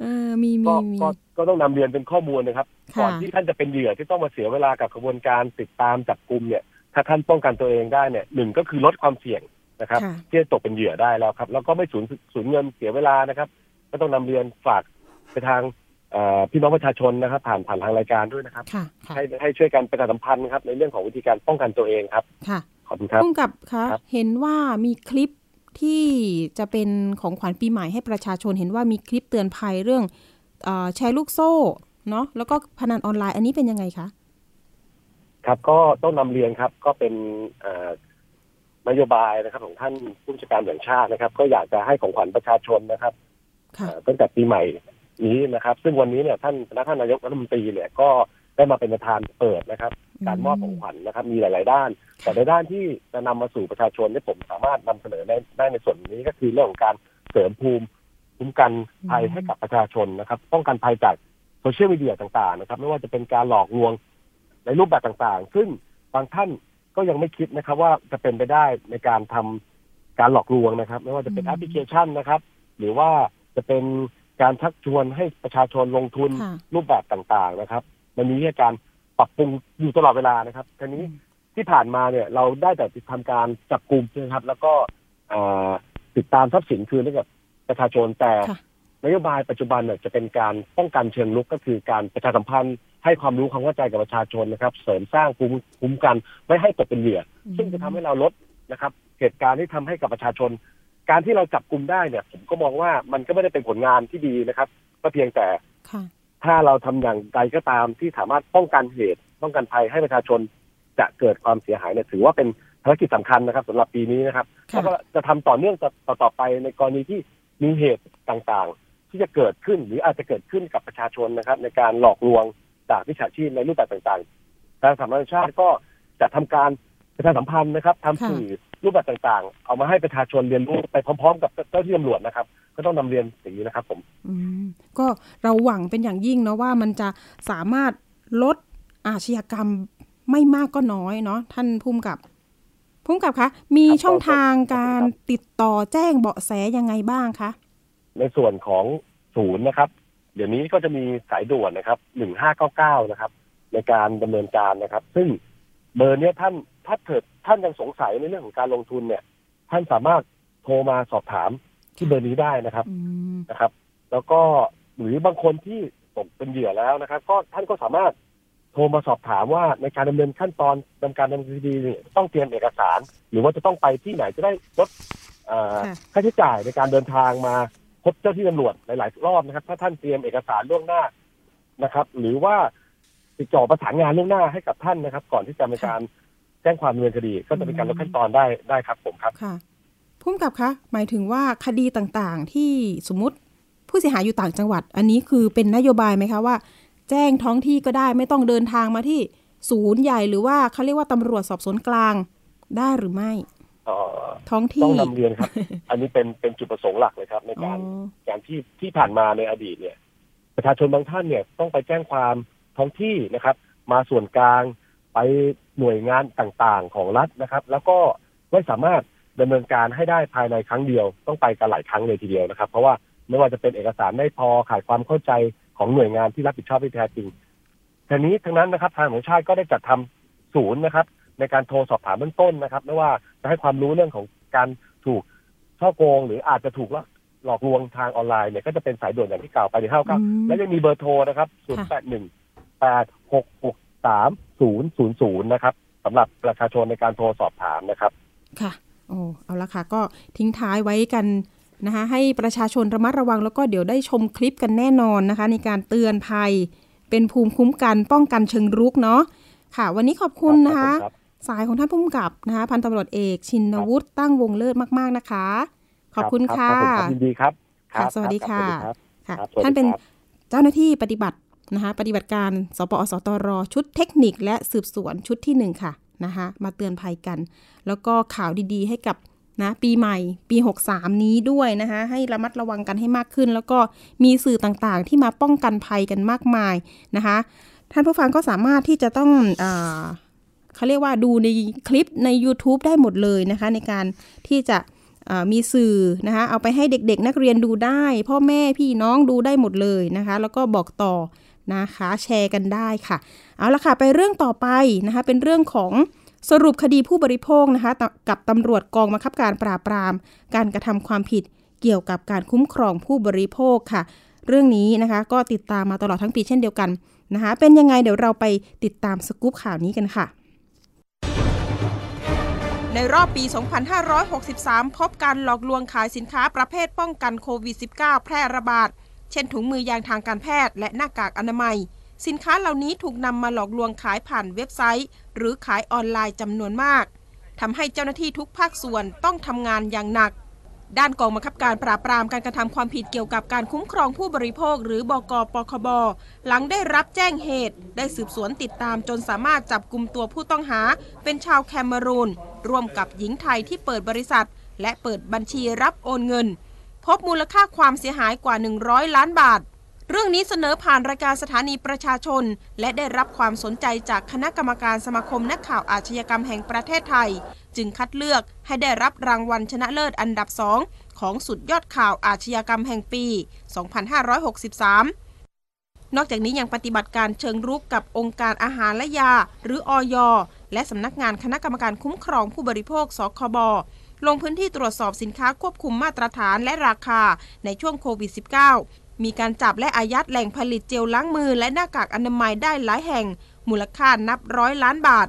เออมีมีก็มีก็ก็ต้องนำเรียนเป็นข้อมูลนะครับค่ะก่อนที่ท่านจะเป็นเหยื่อที่ต้องมาเสียเวลากับกระบวนการติดตามจับกลุ่มเนี่ย ถ้าท่านป้องกันตัวเองได้เนี่ยหนึ่งก็คือลดความเสี่ยงนะครับค่ะที่จะตกเป็นเหยื่อได้แล้วครับ แล้วก็ไม่สูญสูญเงินเสียเวลานะครับ ก็ต้องนำเรียนฝากไปทางเอ่อพี่น้องประชาชนนะครับ ผ่านผ่านทางรายการด้วยนะครับค่ะค่ะให้ให้ช่วยกันประชาสัมพันธ์ครับในเรื่องของวิธีการป้องกันตัวเองครับค่ะขอบคุณครับพุ่มกับคะครับเห็นว่ามีคลิป ที่จะเป็นของขวัญปีใหม่ให้ประชาชนเห็นว่ามีคลิปเตือนภัยเรื่องเออแชร์ลูกโซ่เนาะแล้วก็พนันออนไลน์อันนี้เป็นยังไงคะครับก็ต้องนำเรียนครับก็เป็นเอ่อนโยบายนะครับ ของท่านผู้บัญชาการแห่งชาตินะครับ ก็อยากจะให้ของขวัญประชาชนนะครับค่ะเอ่อตั้งแต่ปีใหม่นี้นะครับ ซึ่งวันนี้เนี่ยท่านคณะท่านนายกรัฐมนตรีเนี่ยก็ ได้มาเป็นประธานเปิดนะครับ การมอบของขวัญนะครับ มีหลาย ๆ ด้าน แต่ในด้านที่จะนำมาสู่ประชาชนที่ยผมสามารถนำเสนอได้ได้ในส่วนนี้ก็คือเรื่องของการเสริมภูมิคุ้มกันภัยให้กับประชาชนนะครับ ป้องกันภัยจากโซเชียลมีเดียต่าง ๆ นะครับ ไม่ว่าจะเป็นการหลอกลวงในรูปแบบต่าง ๆ ซึ่งบางท่านก็ยังไม่คิดนะครับ ว่าจะเป็นไปได้ในการทำการหลอกลวงนะครับ ไม่ว่าจะเป็นอืมแอปพลิเคชันนะครับ หรือว่าจะเป็นการชักชวนให้ประชาชนลงทุนค่ะรูปแบบต่าง ๆ นะครับ มันมีวิธีการปรับปรุงอยู่ตลอดเวลานะครับทีนี้ที่ผ่านมาเนี่ยเราได้แต่ทำการจับกลุ่มนะครับ แล้วก็เอ่อติดตามทรัพย์สินคืนให้กับประชาชนแต่ค่ะนโยบายปัจจุบันเนี่ยจะเป็นการป้องกันเชิงลุกก็คือการประชาสัมพันธ์ให้ความรู้ความเข้าใจกับประชาชนนะครับ เสริมสร้างภูมิคุ้มกันไม่ให้ตกเป็นเหยื่ออซึ่งจะทำให้เราลดนะครับ เหตุการณ์ที่ทำให้กับประชาชน การที่เราจับกลุ่มได้เนี่ย ผมก็มองว่ามันก็ไม่ได้เป็นผลงานที่ดีนะครับ ก็เพียงแต่ค่ะ ถ้าเราทำอย่างใดก็ตามที่สามารถป้องกันเหตุป้องกันภัยให้ประชาชนจะเกิดความเสียหายเนี่ยถือว่าเป็นภารกิจสำคัญนะครับสำหรับปีนี้นะครับค่ะแล้วก็จะทำต่อเนื่องต่อต่อไปในกรณีที่มีเหตุต่างๆ ที่จะเกิดขึ้นหรืออาจจะเกิดขึ้นกับประชาชนนะครับ ในการหลอกลวงจากวิชาชีพในรูปแบบต่างๆทางสำนักงานชาติก็จะทำการประชาสัมพันธ์นะครับทำค่ะสื่อ รูปแบบต่างๆ เอามาให้ประชาชนเรียนรู้ไปพร้อมๆ กับเจ้าที่ตำรวจนะครับ ก็ต้องนำเรียนอย่างนี้นะครับผมอืมก็เราหวังเป็นอย่างยิ่งเนาะว่ามันจะสามารถลดอาชญากรรมไม่มากก็น้อยเนาะท่านภูมิกับภูมิกับคะมีครับช่องทางครับการติดต่อแจ้งเบาะแสยังไงบ้างคะในส่วนของศูนย์นะครับ เดี๋ยวนี้ก็จะมีสายด่วนนะครับหนึ่งห้าเก้าเก้านะครับ ในการดำเนินการนะครับ ซึ่งเบอร์เนี้ยท่าน ถ้าเกิดท่านยังสงสัยในเรื่องของการลงทุนเนี่ย ท่านสามารถโทรมาสอบถามที่เบอร์นี้ได้นะครับอืมนะครับ แล้วก็หรือบางคนที่ตกเป็นเหยื่อแล้วนะครับ ก็ท่านก็สามารถโทรมาสอบถามว่าในการดำเนินขั้นตอนดำการดำเนินคดีเนี่ยต้องเตรียมเอกสาร หรือว่าจะต้องไปที่ไหนจะได้ลดเอ่อค่ะค่าใช้จ่ายในการเดินทางมาพบเจ้าที่ตำรวจหลาย ๆ รอบนะครับ ถ้าท่านเตรียมเอกสารล่วงหน้านะครับ หรือว่าติดต่อประสานงานล่วงหน้าให้กับท่านนะครับ ก่อนที่จะมีการแจ้งความดำเนินคดี ก็จะเป็นการลดขั้นตอนได้ได้ครับผมครับค่ะภูมิกับคะหมายถึงว่าคดีต่างๆ ที่สมมติผู้เสียหายอยู่ต่างจังหวัด อันนี้คือเป็นนโยบายไหมคะว่า แจ้งท้องที่ก็ได้ไม่ต้องเดินทางมาที่ศูนย์ใหญ่หรือว่าเขาเรียกว่าตำรวจสอบสวนกลางได้หรือไม่เอ่อท้องต้อที่งนำเรียนครับ อันนี้เป็นเป็นจุดประสงค์หลักเลยครับ ในอ๋อการการที่ที่ผ่านมาในอดีตเนี่ย ประชาชนบางท่านเนี่ยต้องไปแจ้งความท้องที่นะครับ มาส่วนกลาง ไปหน่วยงานต่างๆของรัฐนะครับ แล้วก็ไม่สามารถดำเนินการให้ได้ภายในครั้งเดียวต้องไปกันหลายครั้งเลยทีเดียวนะครับ เพราะว่าไม่ว่าจะเป็นเอกสารไม่พอขาดความเข้าใจของหน่วยงานที่รับผิดชอบที่แท้จริงทีนี้ทั้งนั้นนะครับทางของชาติก็ได้จัดทำศูนย์นะครับ ในการโทรสอบถามเบื้องต้นนะครับไม่ว่าจะให้ความรู้เรื่องของการถูกช่อโกง หรืออาจจะถูกหลอกลวงทางออนไลน์เนี่ยก็จะเป็นสายด่วนอย่างที่กล่าวไปในเท่ากับอืมและยังมีเบอร์โทรนะครับ 0 8 1 8 6 6 3 0 0 0นะครับสำหรับประชาชนในการโทรสอบถามนะครับ ค่ะ โอ้เอาละค่ะ ก็ทิ้งท้ายไว้กันนะคะ ให้ประชาชนระมัดระวังแล้วก็เดี๋ยวได้ชมคลิปกันแน่นอนนะคะ ในการเตือนภัย เป็นภูมิคุ้มกันป้องกันเชิงรุกเนาะค่ะ วันนี้ขอบคุณนะคะครับสายของท่านผู้กำกับนะคะพันตำรวจเอกชินวุฒิตั้งวงเลิศมาก ๆนะคะ ขอบคุณรับค่ะรับผมครับยินดีครับค่ะรับสวัสดีรับค่ะรับค่ะครับสวัสดีท่านเป็นครับเจ้าหน้าที่ปฏิบัติ นะคะปฏิบัติการสปอสตร ชุดเทคนิคและสืบสวนชุดที่หนึ่งค่ะนะคะมาเตือนภัยกัน แล้วก็ข่าวดีๆ ให้กับนะปีใหม่ปี 63 นี้ด้วยนะคะให้ระมัดระวังกันให้มากขึ้น แล้วก็มีสื่อต่างๆ ที่มาป้องกันภัยกันมากมายนะคะท่านผู้ฟังก็สามารถที่จะต้องอาเขาเรียกว่าดูในคลิปใน YouTube ได้หมดเลยนะคะในการที่จะอ่ามีสื่อนะคะเอาไปให้เด็กๆ นักเรียนดูได้ พ่อแม่พี่น้องดูได้หมดเลยนะคะแล้วก็บอกต่อ นะคะแชร์กันได้ค่ะ เอาละค่ะไปเรื่องต่อไปนะคะเป็นเรื่องของสรุปคดีผู้บริโภคนะคะกับตำรวจกองบังคับการปราบปราม การกระทำความผิดเกี่ยวกับการคุ้มครองผู้บริโภคค่ะ เรื่องนี้นะคะก็ติดตามมาตลอดทั้งปีเช่นเดียวกันนะคะเป็นยังไงเดี๋ยวเราไปติดตามสกู๊ปข่าวนี้กันค่ะ ในรอบปี 2563 พบการหลอกลวงขายสินค้าประเภทป้องกันโควิด -19 แพร่ระบาด เช่นถุงมือยางทางการแพทย์และหน้ากากอนามัย สินค้าเหล่านี้ถูกนำมาหลอกลวงขายผ่านเว็บไซต์ หรือขายออนไลน์จำนวนมากทำให้เจ้าหน้าที่ทุกภาคส่วนต้องทำงานอย่างหนัก ด้านกองบังคับการปราบปรามการกระทำความผิดเกี่ยวกับการคุ้มครองผู้บริโภค หรือบกปคบ หลังได้รับแจ้งเหตุ ได้สืบสวนติดตามจนสามารถจับกลุ่มตัวผู้ต้องหา เป็นชาวแคเมรูนร่วมกับหญิงไทยที่เปิดบริษัท และเปิดบัญชีรับโอนเงิน พบมูลค่าความเสียหายกว่า 100 ล้านบาท เรื่องนี้เสนอผ่านรายการสถานีประชาชน และได้รับความสนใจจากคณะกรรมการสมาคมนักข่าวอาชญากรรมแห่งประเทศไทย จึงคัดเลือกให้ได้รับรางวัลชนะเลิศอันดับสองของสุดยอดข่าวอาชญากรรมแห่งปี 2563นอกจากนี้ยังปฏิบัติการเชิงรุกกับองค์การอาหารและยา หรืออย และสำนักงานคณะกรรมการคุ้มครองผู้บริโภค สคบ ลงพื้นที่ตรวจสอบสินค้าควบคุมมาตรฐานและราคาในช่วงโควิด -19 มีการจับและอายัดแหล่งผลิตเจลล้างมือและหน้ากากอนามัยได้หลายแห่ง มูลค่านับร้อยล้านบาท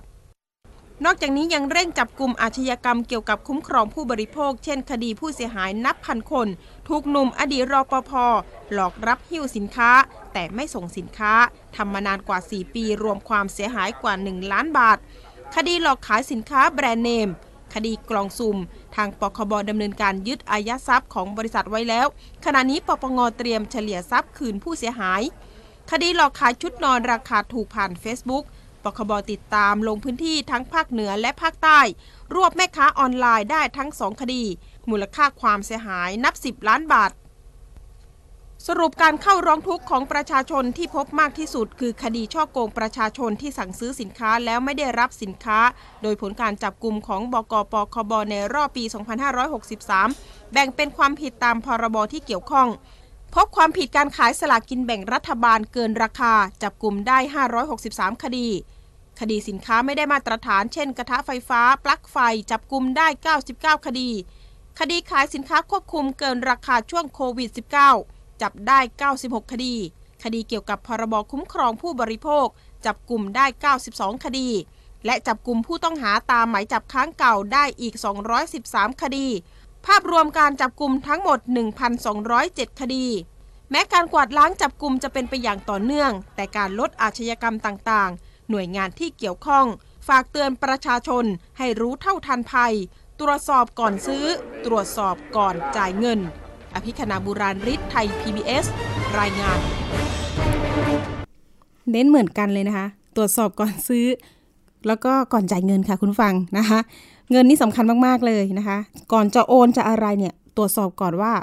นอกจากนี้ยังเร่งจับกลุ่มอาชญากรรมเกี่ยวกับคุ้มครองผู้บริโภค เช่น คดีผู้เสียหายนับพันคน ถูกหนุ่มอดีตรอปภหลอกรับหิ้วสินค้า แต่ไม่ส่งสินค้าทำมานานกว่า 4 ปีรวมความเสียหายกว่า 1 ล้านบาท คดีหลอกขายสินค้าแบรนด์เนม คดีกลองซุ่ม ทางปคบดำเนินการยึดอายัดทรัพย์ของบริษัทไว้แล้ว ขณะนี้ปปงเตรียมเฉลี่ยทรัพย์คืนผู้เสียหาย คดีหลอกขายชุดนอนราคาถูกผ่าน Facebook ปคบติดตามลงพื้นที่ทั้งภาคเหนือและภาคใต้ รวบแม่ค้าออนไลน์ได้ทั้งสองคดี มูลค่าความเสียหายนับ 10 ล้านบาท สรุปการเข้าร้องทุกข์ของประชาชนที่พบมากที่สุด คือคดีช่อโกงประชาชนที่สั่งซื้อสินค้าแล้วไม่ได้รับสินค้า โดยผลการจับกลุ่มของบกปคบในรอบปี 2563 แบ่งเป็นความผิดตามพรบที่เกี่ยวข้อง พบความผิดการขายสลากกินแบ่งรัฐบาลเกินราคา จับกลุ่มได้ 563 คดี คดีสินค้าไม่ได้มาตรฐาน เช่น กระทะไฟฟ้า ปลั๊กไฟ จับกลุ่มได้ 99 คดี คดีขายสินค้าควบคุมเกินราคาช่วงโควิด -19 จับได้ 96 คดี คดีเกี่ยวกับพรบคุ้มครองผู้บริโภค จับกลุ่มได้ 92 คดี และจับกลุ่มผู้ต้องหาตามหมายจับค้างเก่าได้อีก 213 คดี ภาพรวมการจับกลุ่มทั้งหมด 1,207 คดี แม้การกวาดล้างจับกลุ่มจะเป็นไปอย่างต่อเนื่อง แต่การลดอาชญากรรมต่างๆ หน่วยงานที่เกี่ยวข้อง ฝากเตือนประชาชนให้รู้เท่าทันภัย ตรวจสอบก่อนซื้อ ตรวจสอบก่อนจ่ายเงิน อภิคณาบุราริศไทย PBS รายงาน เน้นเหมือนกันเลยนะคะ ตรวจสอบก่อนซื้อ แล้วก็ก่อนจ่ายเงินค่ะคุณฟังนะคะ เงินนี่สำคัญมากๆเลยนะคะ ก่อนจะโอนจะอะไรเนี่ย ตรวจสอบก่อนว่า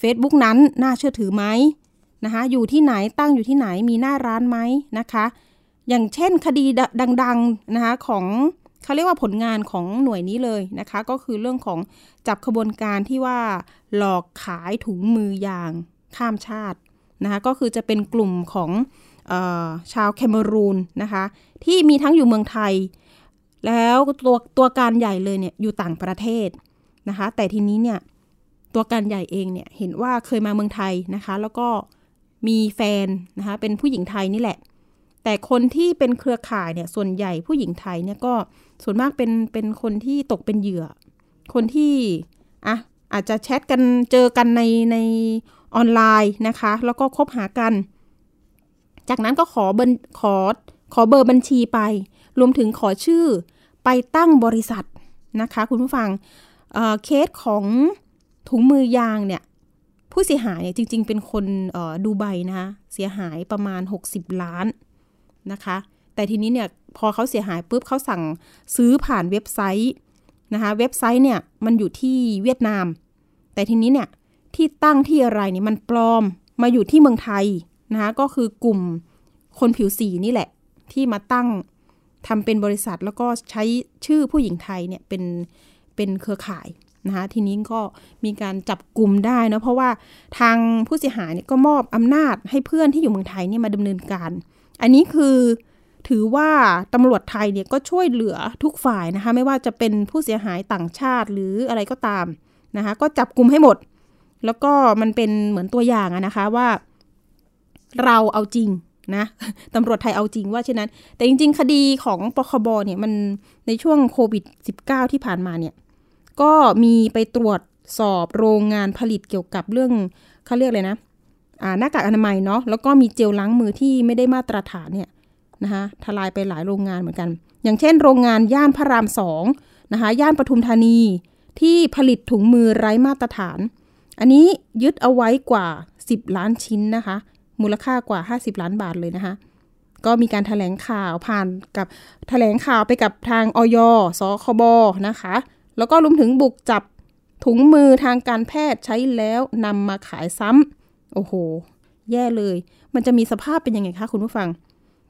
Facebook นั้นน่าเชื่อถือไหมนะคะ อยู่ที่ไหนตั้งอยู่ที่ไหนมีหน้าร้านไหมนะคะ อย่างเช่นคดีดังๆนะคะของ เขาเรียกว่าผลงานของหน่วยนี้เลยนะคะ ก็คือเรื่องของจับขบวนการที่ว่าหลอกขายถุงมือยางข้ามชาตินะคะก็คือจะเป็นกลุ่มของออชาวแคเมรูนนะคะที่มีทั้งอยู่เมืองไทย แล้วตัวตัวการใหญ่เลยเนี่ยอยู่ต่างประเทศนะคะแต่ทีนี้เนี่ยตัวการใหญ่เองเนี่ยเห็นว่าเคยมาเมืองไทยนะคะแล้วก็มีแฟนนะคะเป็นผู้หญิงไทยนี่แหละ แต่คนที่เป็นเครือข่ายเนี่ยส่วนใหญ่ผู้หญิงไทยเนี่ยก็ส่วนมากเป็นเป็นคนที่ตกเป็นเหยื่อ คนที่อะอาจจะแชทกันเจอกันในในออนไลน์นะคะ แล้วก็คบหากัน จากนั้นก็ขอเบอร์ขอขอเบอร์บัญชีไป รวมถึงขอชื่อไปตั้งบริษัทนะคะ คุณผู้ฟังเเคสของถุงมือยางเนี่ยผู้เสียหายเนี่ยจริง ๆ เป็นคนดูไบนะคะเสียหายประมาณ 60 ล้าน นะคะ แต่ทีนี้เนี่ยพอเขาเสียหายปุ๊บเขาสั่งซื้อผ่านเว็บไซต์นะคะ เว็บไซต์เนี่ยมันอยู่ที่เวียดนาม แต่ทีนี้เนี่ยที่ตั้งที่อะไรเนี่ยมันปลอมมาอยู่ที่เมืองไทยนะคะก็คือกลุ่มคนผิวสีนี่แหละ ที่มาตั้งทำเป็นบริษัทแล้วก็ใช้ชื่อผู้หญิงไทยเนี่ยเป็นเป็นเครือข่ายนะคะทีนี้ก็มีการจับกลุ่มได้นะเพราะว่าทางผู้เสียหายเนี่ยก็มอบอำนาจให้เพื่อนที่อยู่เมืองไทยเนี่ยมาดำเนินการ อันนี้คือถือว่าตำรวจไทยเนี่ยก็ช่วยเหลือทุกฝ่ายนะคะ ไม่ว่าจะเป็นผู้เสียหายต่างชาติหรืออะไรก็ตามนะคะ ก็จับกลุ่มให้หมด แล้วก็มันเป็นเหมือนตัวอย่างนะคะว่า เราเอาจริงนะตำรวจไทยเอาจริงว่าเช่นนั้น แต่จริง ๆ คดีของปคบเนี่ยมันในช่วงโควิด -19 ที่ผ่านมาเนี่ย ก็มีไปตรวจสอบโรงงานผลิตเกี่ยวกับเรื่องเขาเรียกเลยนะ หน้ากากอนามัยเนาะแล้วก็มีเจลล้างมือที่ไม่ได้มาตรฐานเนี่ยนะคะทลายไปหลายโรงงานเหมือนกัน อย่างเช่น โรงงานย่านพระรามสองนะคะย่านปทุมธานีที่ผลิตถุงมือไร้มาตรฐาน อันนี้ยึดเอาไว้กว่า 10 ล้านชิ้นนะคะ มูลค่ากว่า 50 ล้านบาทเลยนะคะ ก็มีการถแถลงข่าวผ่านกับถแถลงข่าวไปกับทางออยสคบนะคะ แล้วก็รวมถึงบุกจับถุงมือทางการแพทย์ใช้แล้วนำมาขายซ้ำ โอ้โห แย่เลย มันจะมีสภาพเป็นยังไงคะคุณผู้ฟัง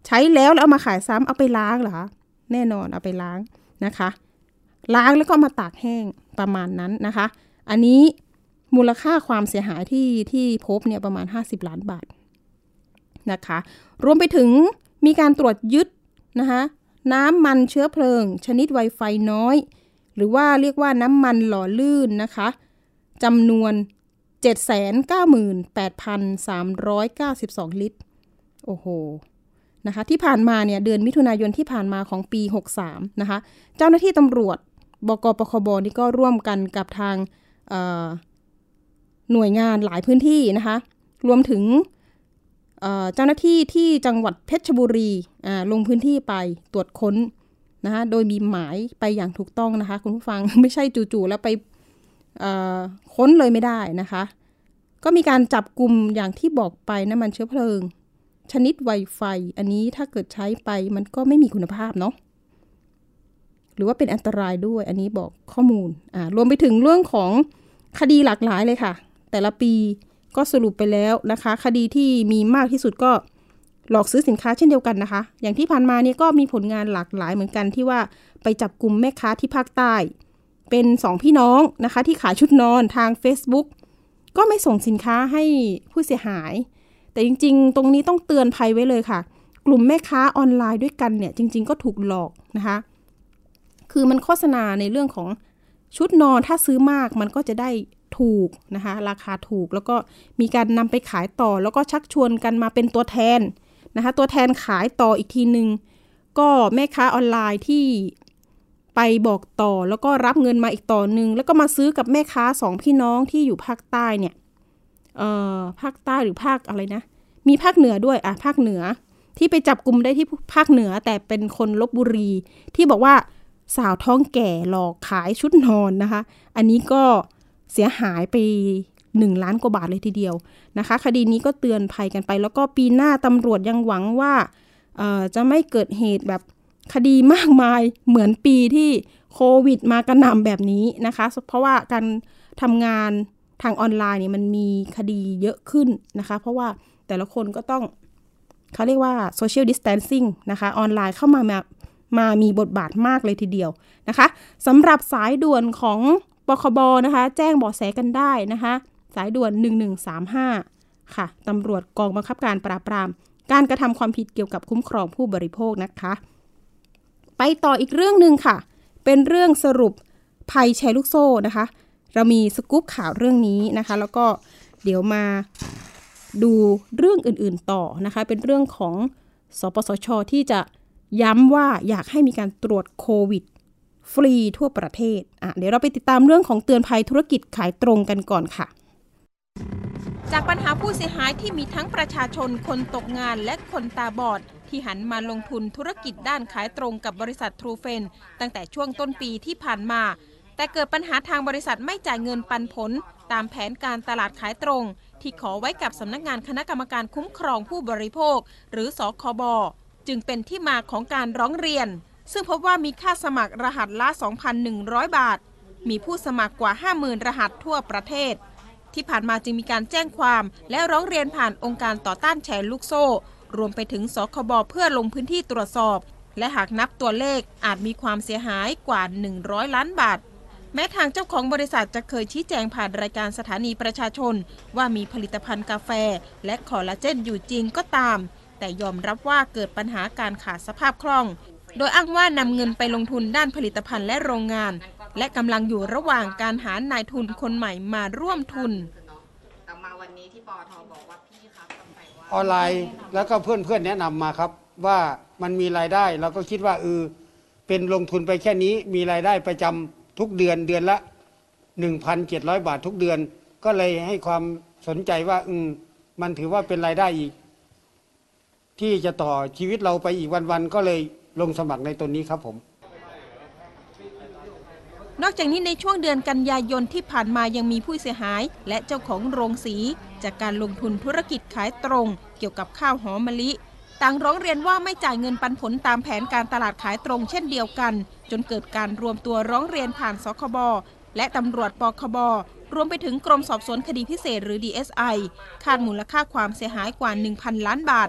ใช้แล้วแล้วเอามาขายซ้ำเอาไปล้างเหรอแน่นอนเอาไปล้างนะคะ ล้างแล้วก็มาตากแห้งประมาณนั้นนะคะ อันนี้มูลค่าความเสียหายที่ที่พบเนี่ยประมาณ 50 ล้านบาทนะคะ รวมไปถึงมีการตรวจยึดนะคะน้ำมันเชื้อเพลิง ชนิดไวไฟน้อย หรือว่าเรียกว่าน้ำมันหล่อลื่นนะคะจำนวน 798,392 ลิตร โอ้โห นะคะ ที่ผ่านมาเนี่ย เดือนมิถุนายนที่ผ่านมาของปี 63 นะคะ เจ้าหน้าที่ตำรวจ บกปคบนี่ก็ร่วมกันกับทางหน่วยงานหลายพื้นที่นะคะ รวมถึงเจ้าหน้าที่ที่จังหวัดเพชรบุรีลงพื้นที่ไปตรวจค้นนะคะ โดยมีหมายไปอย่างถูกต้องนะคะ คุณผู้ฟัง ไม่ใช่จู่ๆแล้วไป ค้นเลยไม่ได้นะคะ ก็มีการจับกลุ่มอย่างที่บอกไปน้ำมันเชื้อเพลิง ชนิดไวไฟ อันนี้ถ้าเกิดใช้ไปมันก็ไม่มีคุณภาพเนาะหรือว่าเป็นอันตรายด้วยอันนี้บอกข้อมูลอ่ารวมไปถึงเรื่องของคดีหลากหลายเลยค่ะ แต่ละปีก็สรุปไปแล้วนะคะ คดีที่มีมากที่สุดก็หลอกซื้อสินค้าเช่นเดียวกันนะคะ อย่างที่ผ่านมาเนี่ยก็มีผลงานหลากหลายเหมือนกันที่ว่าไปจับกลุ่มแม่ค้าที่ภาคใต้ เป็นสองพี่น้องนะคะ ที่ขายชุดนอนทาง Facebook ก็ไม่ส่งสินค้าให้ผู้เสียหาย แต่จริงๆ ตรงนี้ต้องเตือนภัยไว้เลยค่ะ กลุ่มแม่ค้าออนไลน์ด้วยกันเนี่ยจริง ๆ ก็ถูกหลอกนะคะ คือมันโฆษณาในเรื่องของชุดนอนถ้าซื้อมากมันก็จะได้ถูกนะคะ ราคาถูกแล้วก็มีการนำไปขายต่อ แล้วก็ชักชวนกันมาเป็นตัวแทนนะคะ ตัวแทนขายต่ออีกทีหนึ่งก็แม่ค้าออนไลน์ที่ ไปบอกต่อแล้วก็รับเงินมาอีกต่อหนึ่งแล้วก็มาซื้อกับแม่ค้าสองพี่น้องที่อยู่ภาคใต้เนี่ยเอ่อภาคใต้หรือภาคอะไรนะ มีภาคเหนือด้วยอะภาคเหนือ ที่ไปจับกลุ่มได้ที่ภาคเหนือแต่เป็นคนลบบุรี ที่บอกว่าสาวท้องแก่หลอกขายชุดนอนนะคะ อันนี้ก็เสียหายไป 1 ล้านกว่าบาทเลยทีเดียวนะคะ คดีนี้ก็เตือนภัยกันไป แล้วก็ปีหน้าตำรวจยังหวังว่าจะไม่เกิดเหตุแบบ คดีมากมายเหมือนปีที่โควิดมากระหน่ำแบบนี้นะคะ เพราะว่าการทำงานทางออนไลน์เนี่ยมันมีคดีเยอะขึ้นนะคะ เพราะว่าแต่ละคนก็ต้องเขาเรียกว่า social distancing นะคะ ออนไลน์เข้ามามามามีบทบาทมากเลยทีเดียวนะคะสำหรับสายด่วนของปคบนะคะ แจ้งเบาะแสกันได้นะคะ สายด่วน 1135 ค่ะตำรวจกองบังคับการปราบปราม การกระทำความผิดเกี่ยวกับคุ้มครองผู้บริโภคนะคะ ไปต่ออีกเรื่องหนึ่งค่ะ เป็นเรื่องสรุปภัยแชร์ลูกโซ่นะคะ เรามีสกู๊ปข่าวเรื่องนี้นะคะ แล้วก็เดี๋ยวมาดูเรื่องอื่นๆต่อนะคะ เป็นเรื่องของสปสช ที่จะย้ำว่าอยากให้มีการตรวจโควิด ฟรีทั่วประเทศอะเดี๋ยวเราไปติดตามเรื่องของเตือนภัยธุรกิจขายตรงกันก่อนค่ะ จากปัญหาผู้เสียหายที่มีทั้งประชาชนคนตกงานและคนตาบอด ที่หันมาลงทุนธุรกิจด้านขายตรงกับบริษัททรูเฟนตั้งแต่ช่วงต้นปีที่ผ่านมา แต่เกิดปัญหาทางบริษัทไม่จ่ายเงินปันผล ตามแผนการตลาดขายตรง ที่ขอไว้กับสำนักงานคณะกรรมการคุ้มครองผู้บริโภค หรือสคบจึงเป็นที่มาของการร้องเรียน ซึ่งพบว่ามีค่าสมัครรหัสละ 2,100 บาท มีผู้สมัครกว่า 50,000 รหัสทั่วประเทศ ที่ผ่านมาจึงมีการแจ้งความ และร้องเรียนผ่านองค์การต่อต้านแชร์ลูกโซ่ รวมไปถึงสคบเพื่อลงพื้นที่ตรวจสอบ และหากนับตัวเลขอาจมีความเสียหายกว่า 100 ล้านบาท แม้ทางเจ้าของบริษัทจะเคยชี้แจงผ่านรายการสถานีประชาชน ว่ามีผลิตภัณฑ์กาแฟ และคอลลาเจนอยู่จริงก็ตาม แต่ยอมรับว่าเกิดปัญหาการขาดสภาพคล่อง โดยอ้างว่านำเงินไปลงทุนด้านผลิตภัณฑ์และโรงงาน และกำลังอยู่ระหว่างการหานายทุนคนใหม่มาร่วมทุนมาวันนี้ที่ปอทบอกว่า ออนไลน์แล้วก็เพื่อนเพื่อนๆแนะนำมาครับ ว่ามันมีรายได้เราก็คิดว่าเออเป็นลงทุนไปแค่นี้มีรายได้ประจำทุกเดือนเดือนละ 1,700 บาททุกเดือน ก็เลยให้ความสนใจว่าอืมมันถือว่าเป็นรายได้อีก ที่จะต่อชีวิตเราไปอีกวันๆก็เลยลงสมัครในตัวนี้ครับผม นอกจากนี้ในช่วงเดือนกันยายนที่ผ่านมายังมีผู้เสียหาย และเจ้าของโรงสี จากการลงทุนธุรกิจขายตรง เกี่ยวกับข้าวหอมมะลิ ต่างร้องเรียนว่าไม่จ่ายเงินปันผลตามแผนการตลาดขายตรงเช่นเดียวกัน จนเกิดการรวมตัวร้องเรียนผ่านสคบและตำรวจปคบรวมไปถึงกรมสอบสวนคดีพิเศษหรือ DSI คาดมูลค่าความเสียหายกว่า 1,000 ล้านบาท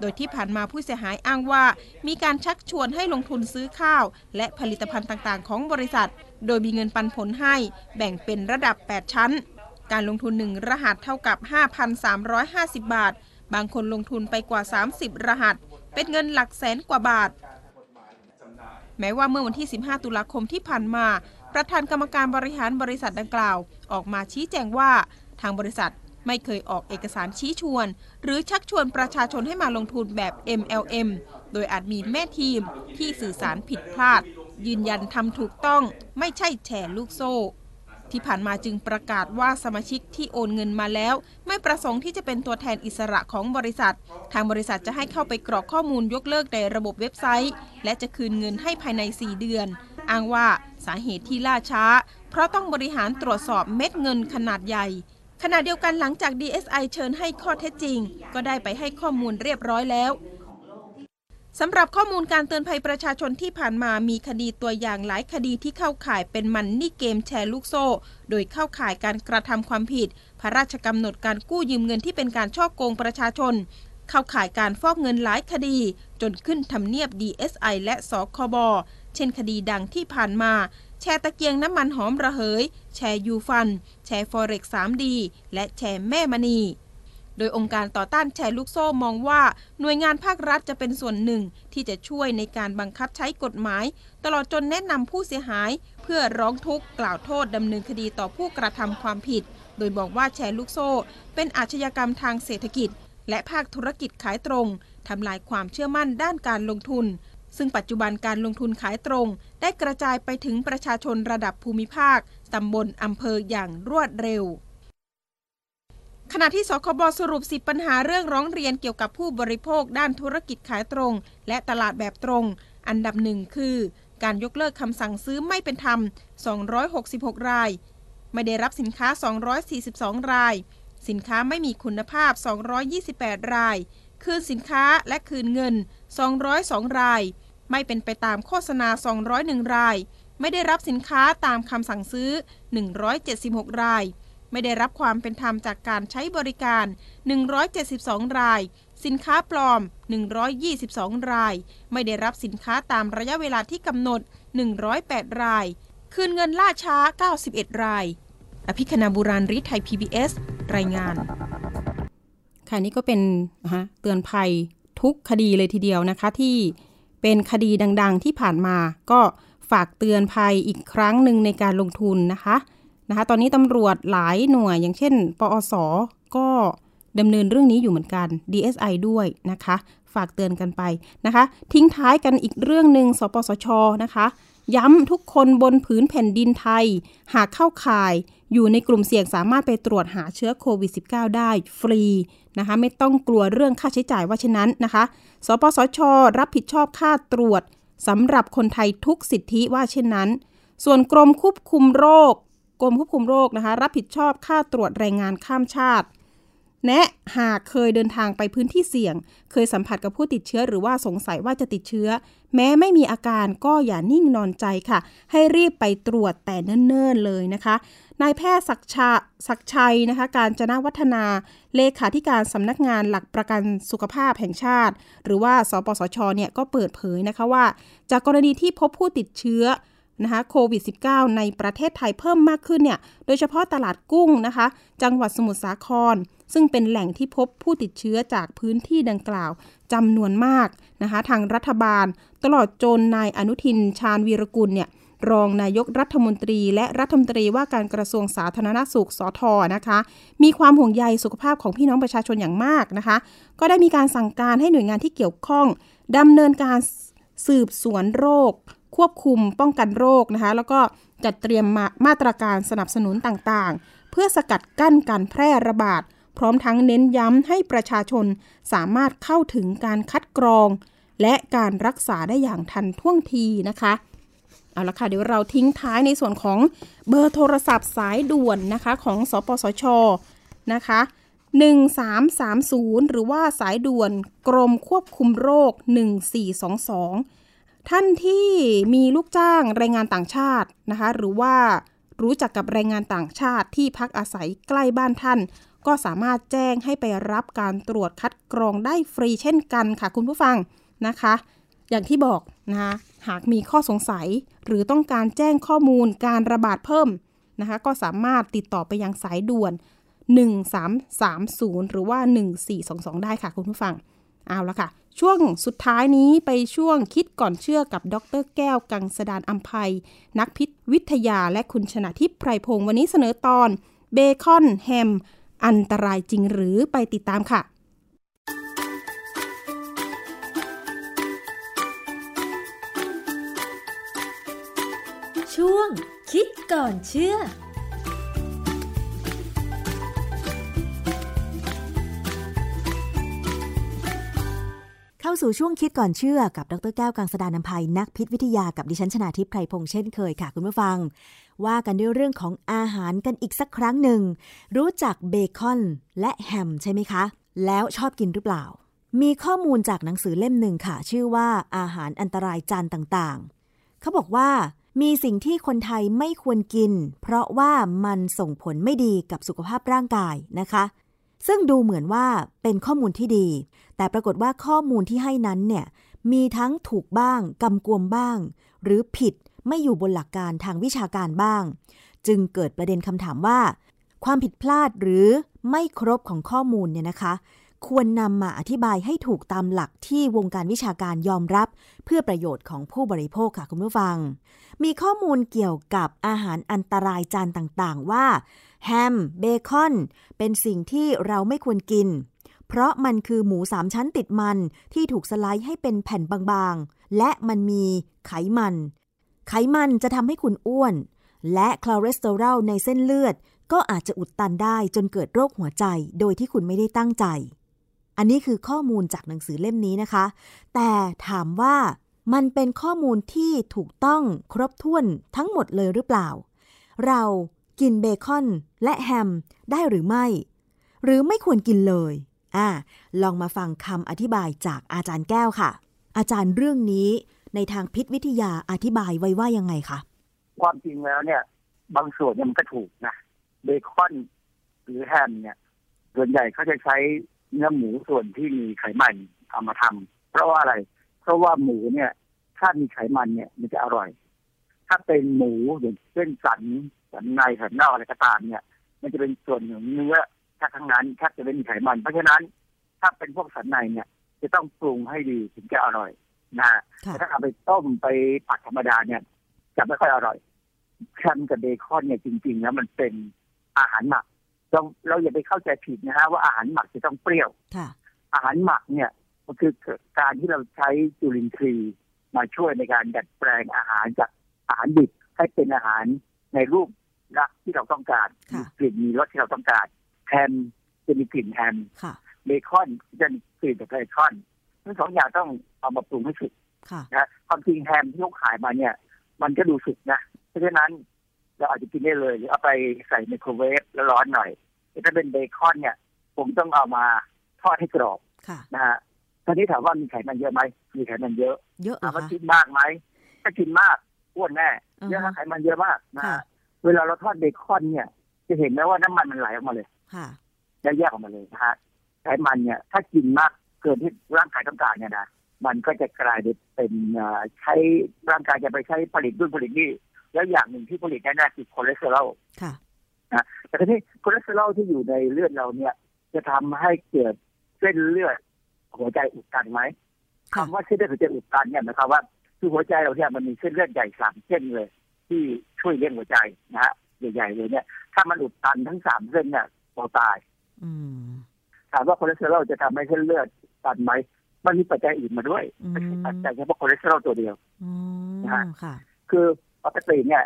โดยที่ผ่านมาผู้เสียหายอ้างว่า มีการชักชวนให้ลงทุนซื้อข้าว และผลิตภัณฑ์ต่างๆ ของบริษัท โดยมีเงินปันผลให้ แบ่งเป็นระดับ 8 ชั้น การลงทุน 1 รหัสเท่ากับ 5,350 บาท บางคนลงทุนไปกว่า 30 รหัส เป็นเงินหลักแสนกว่าบาท แม้ว่าเมื่อวันที่ 15 ตุลาคมที่ผ่านมา ประธานกรรมการบริหารบริษัทดังกล่าว ออกมาชี้แจงว่าทางบริษัท ไม่เคยออกเอกสารชี้ชวน หรือชักชวนประชาชนให้มาลงทุนแบบ MLM โดยอาจมีแม่ทีมที่สื่อสารผิดพลาด ยืนยันทำถูกต้องไม่ใช่แชร์ลูกโซ่ ที่ผ่านมาจึงประกาศว่าสมาชิกที่โอนเงินมาแล้ว ไม่ประสงค์ที่จะเป็นตัวแทนอิสระของบริษัท ทางบริษัทจะให้เข้าไปกรอกข้อมูลยกเลิกในระบบเว็บไซต์ และจะคืนเงินให้ภายใน 4 เดือน อ้างว่าสาเหตุที่ล่าช้า เพราะต้องบริหารตรวจสอบเม็ดเงินขนาดใหญ่ ขณะเดียวกันหลังจาก DSI เชิญให้ข้อเท็จจริง ก็ได้ไปให้ข้อมูลเรียบร้อยแล้วสำหรับข้อมูลการเตือนภัยประชาชนที่ผ่านมามีคดีตัวอย่างหลายคดีที่เข้าข่ายเป็นมันนี่เกมแชร์ลูกโซ่ โดยเข้าข่ายการกระทำความผิด พระราชกำหนดการกู้ยืมเงินที่เป็นการช่อโกงประชาชน เข้าข่ายการฟอกเงินหลายคดี จนขึ้นทำเนียบ DSI และสคบเช่นคดีดังที่ผ่านมา แชร์ตะเกียงน้ำมันหอมระเหย แชร์ยูฟัน แชร์ฟอเร็ก 3D และแชร์แม่มณี โดยองค์การต่อต้านแชร์ลูกโซ่มองว่า หน่วยงานภาครัฐจะเป็นส่วนหนึ่งที่จะช่วยในการบังคับใช้กฎหมาย ตลอดจนแนะนำผู้เสียหาย เพื่อร้องทุกข์กล่าวโทษดำเนินคดีต่อผู้กระทำความผิด โดยบอกว่าแชร์ลูกโซ่ เป็นอาชญากรรมทางเศรษฐกิจ และภาคธุรกิจขายตรงทำลายความเชื่อมั่นด้านการลงทุน ซึ่งปัจจุบันการลงทุนขายตรง ได้กระจายไปถึงประชาชนระดับภูมิภาค ตำบล อำเภออย่างรวดเร็ว ขณะที่สคบสรุป 10 ปัญหาเรื่องร้องเรียนเกี่ยวกับผู้บริโภคด้านธุรกิจขายตรง และตลาดแบบตรง อันดับหนึ่งคือ การยกเลิกคำสั่งซื้อไม่เป็นธรรม 266 ราย ไม่ได้รับสินค้า 242 ราย สินค้าไม่มีคุณภาพ 228 ราย คืนสินค้าและคืนเงิน 202 ราย ไม่เป็นไปตามโฆษณา 201 ราย ไม่ได้รับสินค้าตามคำสั่งซื้อ 176 ราย ไม่ได้รับความเป็นธรรมจากการใช้บริการ 172 ราย สินค้าปลอม 122 ราย ไม่ได้รับสินค้าตามระยะเวลาที่กำหนด 108 ราย คืนเงินล่าช้า 91 ราย อภิคณาบุราริไทย PBS รายงาน ค่ะนี่ก็เป็นนะเตือนภัยทุกคดีเลยทีเดียวนะคะที่ เป็นคดีดังๆที่ผ่านมาก็ฝากเตือนภัยอีกครั้งหนึ่งในการลงทุนนะคะนะคะ ตอนนี้ตำรวจหลายหน่วยอย่างเช่น ปอสก็ดำเนินเรื่องนี้อยู่เหมือนกัน DSI ด้วยนะคะ ฝากเตือนกันไปนะคะ ทิ้งท้ายกันอีกเรื่องหนึ่งสปสชนะคะ ย้ำทุกคนบนผืนแผ่นดินไทย หากเข้าข่าย อยู่ในกลุ่มเสี่ยงสามารถไปตรวจหาเชื้อโควิด -19 ได้ฟรีนะคะ ไม่ต้องกลัวเรื่องค่าใช้จ่ายว่าเช่นนั้นนะคะ สปสช รับผิดชอบค่าตรวจสำหรับคนไทยทุกสิทธิว่าเช่นนั้น ส่วนกรมควบคุมโรค กรมควบคุมโรคนะคะ รับผิดชอบค่าตรวจแรงงานข้ามชาติ แนะหากเคยเดินทางไปพื้นที่เสี่ยง เคยสัมผัสกับผู้ติดเชื้อหรือว่าสงสัยว่าจะติดเชื้อ แม้ไม่มีอาการก็อย่านิ่งนอนใจค่ะ ให้รีบไปตรวจแต่เนิ่นๆเลยนะคะนายแพทย์ศักชาศักชัยนะคะ การจนาวัฒนา เลขาธิการสำนักงานหลักประกันสุขภาพแห่งชาติ หรือว่าสปสชเนี่ยก็เปิดเผยนะคะว่า จากกรณีที่พบผู้ติดเชื้อนะคะโควิด -19 ในประเทศไทยเพิ่มมากขึ้นเนี่ย โดยเฉพาะตลาดกุ้งนะคะ จังหวัดสมุทรสาคร ซึ่งเป็นแหล่งที่พบผู้ติดเชื้อจากพื้นที่ดังกล่าวจำนวนมากนะคะ ทางรัฐบาล ตลอดจนนายอนุทินชาญวีรกุลเนี่ยรองนายกรัฐมนตรีและรัฐมนตรีว่าการกระทรวงสาธารณสุขสทนะคะ มีความห่วงใยสุขภาพของพี่น้องประชาชนอย่างมากนะคะ ก็ได้มีการสั่งการให้หน่วยงานที่เกี่ยวข้องดำเนินการสืบสวนโรค ควบคุมป้องกันโรคนะคะ แล้วก็จัดเตรียมมามาตรการสนับสนุนต่างๆ เพื่อสกัดกั้นการแพร่ระบาด พร้อมทั้งเน้นย้ำให้ประชาชนสามารถเข้าถึงการคัดกรอง และการรักษาได้อย่างทันท่วงทีนะคะเอาละค่ะ เดี๋ยวเราทิ้งท้ายในส่วนของเบอร์โทรศัพท์สายด่วนนะคะของสปสชนะคะ1330 หรือว่าสายด่วนกรมควบคุมโรค 1422 ท่านที่มีลูกจ้างแรงงานต่างชาตินะคะ หรือว่ารู้จักกับแรงงานต่างชาติที่พักอาศัยใกล้บ้านท่าน ก็สามารถแจ้งให้ไปรับการตรวจคัดกรองได้ฟรีเช่นกันค่ะคุณผู้ฟังนะคะ อย่างที่บอกนะคะหากมีข้อสงสัยหรือต้องการแจ้งข้อมูลการระบาดเพิ่มนะคะ ก็สามารถติดต่อไปยังสายด่วน 1330 หรือว่า 1422 ได้ค่ะคุณผู้ฟัง เอาละค่ะ ช่วงสุดท้ายนี้ไปช่วงคิดก่อนเชื่อกับดรแก้วกังสดานอัมภัย นักพิษวิทยาและคุณชนะทิพย์ไพรพงศ์วันนี้เสนอตอนเบคอนแฮม อันตรายจริงหรือไปติดตามค่ะ ช่วง คิดก่อนเชื่อเข้าสู่ช่วงคิดก่อนเชื่อกับดรแก้วกังสดานนภัยนักพิษวิทยากับดิฉันชนาทิพไพรพงษ์เช่นเคยค่ะคุณผู้ฟัง ว่ากันด้วยเรื่องของอาหารกันอีกสักครั้งหนึ่ง รู้จักเบคอนและแฮมใช่ไหมคะ แล้วชอบกินหรือเปล่า มีข้อมูลจากหนังสือเล่มหนึ่งค่ะ ชื่อว่าอาหารอันตรายจานต่างๆ เขาบอกว่ามีสิ่งที่คนไทยไม่ควรกิน เพราะว่ามันส่งผลไม่ดีกับสุขภาพร่างกายนะคะ ซึ่งดูเหมือนว่าเป็นข้อมูลที่ดี แต่ปรากฏว่าข้อมูลที่ให้นั้นเนี่ยมีทั้งถูกบ้างกำกวมบ้าง หรือผิด ไม่อยู่บนหลักการทางวิชาการบ้าง จึงเกิดประเด็นคำถามว่า ความผิดพลาดหรือไม่ครบของข้อมูลเนี่ยนะคะ ควรนำมาอธิบายให้ถูกตามหลักที่วงการวิชาการยอมรับ เพื่อประโยชน์ของผู้บริโภคค่ะคุณผู้ฟัง มีข้อมูลเกี่ยวกับอาหารอันตรายจานต่างๆ ว่าแฮมเบคอน เป็นสิ่งที่เราไม่ควรกินเพราะมันคือหมูสามชั้นติดมันที่ถูกสไลด์ให้เป็นแผ่นบางๆ และมันมีไขมัน ไขมันจะทำให้คุณอ้วน และคอเลสเตอรอลในเส้นเลือด ก็อาจจะอุดตันได้จนเกิดโรคหัวใจโดยที่คุณไม่ได้ตั้งใจ อันนี้คือข้อมูลจากหนังสือเล่มนี้นะคะ แต่ถามว่ามันเป็นข้อมูลที่ถูกต้องครบถ้วนทั้งหมดเลยหรือเปล่า เรากินเบคอนและแฮมได้หรือไม่ หรือไม่ควรกินเลยอ่าลองมาฟังคำอธิบายจากอาจารย์แก้วค่ะ อาจารย์เรื่องนี้ ในทางพิษวิทยาอธิบายไว้ว่ายังไงคะความจริงแล้วเนี่ย บางส่วนมันก็ถูกนะเบคอนหรือแฮมเนี่ย ส่วนใหญ่เขาจะใช้เนื้อหมูส่วนที่มีไขมันเอามาทำเพราะว่าอะไร เพราะว่าหมูเนี่ย ถ้ามีไขมันเนี่ย มันจะอร่อย ถ้าเป็นหมูอย่างเช่นสันสันในสันนอกอะไรก็ตามเนี่ย มันจะเป็นส่วนของเนื้อถ้าทั้งนั้นแทบจะไม่มีไขมัน เพราะฉะนั้น ถ้าเป็นพวกสันในเนี่ย จะต้องปรุงให้ดีถึงจะอร่อย นะแต่ถ้าเอาไปต้มไปผัดธรรมดาเนี่ยจะไม่ค่อยอร่อยแฮมกับเบคอนเนี่ยจริงๆแล้วมันเป็นอาหารหมักเราเราอย่าไปเข้าใจผิดนะฮะว่าอาหารหมักจะต้องเปรี้ยวค่ะอาหารหมักเนี่ยมันคือการที่เราใช้จุลินทรีย์มาช่วยในการดัดแปลงอาหารจากอาหารดิบให้เป็นอาหารในรูปลักษณ์ที่เราต้องการมีกลิ่นมีรสที่เราต้องการแฮมจะมีกลิ่นแฮมค่ะเบคอนจะมีกลิ่นแบบเบคอน ทั้งสองอย่างต้องเอามาปรุงให้สุกค่ะนะความจริงแฮมที่เขาขายมาเนี่ย มันก็ดูสุกนะเพราะฉะนั้นเราอาจจะกินได้เลยหรือเอาไปใส่ไมโครเวฟแล้วร้อนหน่อยแต่ถ้าเป็นเบคอนเนี่ย ผมต้องเอามาทอดให้กรอบค่ะนะฮะตอนนี้ถามว่ามีไขมันเยอะไหมมีไขมันเยอะเยอะเหรถาอมว่าคะกินมากไหมถ้ากินมากอ้วนแน่อือฮะเยอะนะไขมันเยอะมากนะค่ะฮะเวลาเราทอดเบคอนเนี่ย จะเห็นไหมว่าน้ำมันมันไหลออกมาเลยค่ะแยกออกมาเลยนะฮะไขมันเนี่ย ถ้ากินมาก เกินที่ร่างกายต้องการเนี่ยนะมันก็จะกลายเป็นเอ่อใช้ร่างกายจะไปใช้ผลิตนู่นผลิตนี่แล้วอย่างหนึ่งที่ผลิตแน่ๆคือคอเลสเตอรอลค่ะนะแต่ทีนี้คอเลสเตอรอลที่อยู่ในเลือดเราเนี่ย จะทำให้เกิดเส้นเลือดหัวใจอุดตันไหมคำว่าเส้นเลือดหัวใจอุดตันเนี่ยหมายความว่าคือหัวใจเราเนี่ยมันมีเส้นเลือดใหญ่สามเส้นเลย ที่ช่วยเลี้ยงหัวใจนะฮะใหญ่ๆเลยเนี่ย ถ้ามันอุดตันทั้งสามเส้นเนี่ยเราตายอืมถามว่าคอเลสเตอรอลจะทำให้เส้นเลือด ตันไหมมันมีปัจจัยอื่นมาด้วยอืมไม่ใช่ปัจจัยเฉพาะคอเลสเตอรอลตัวเดียวอืมนะฮะค่ะคือปกติเนี่ย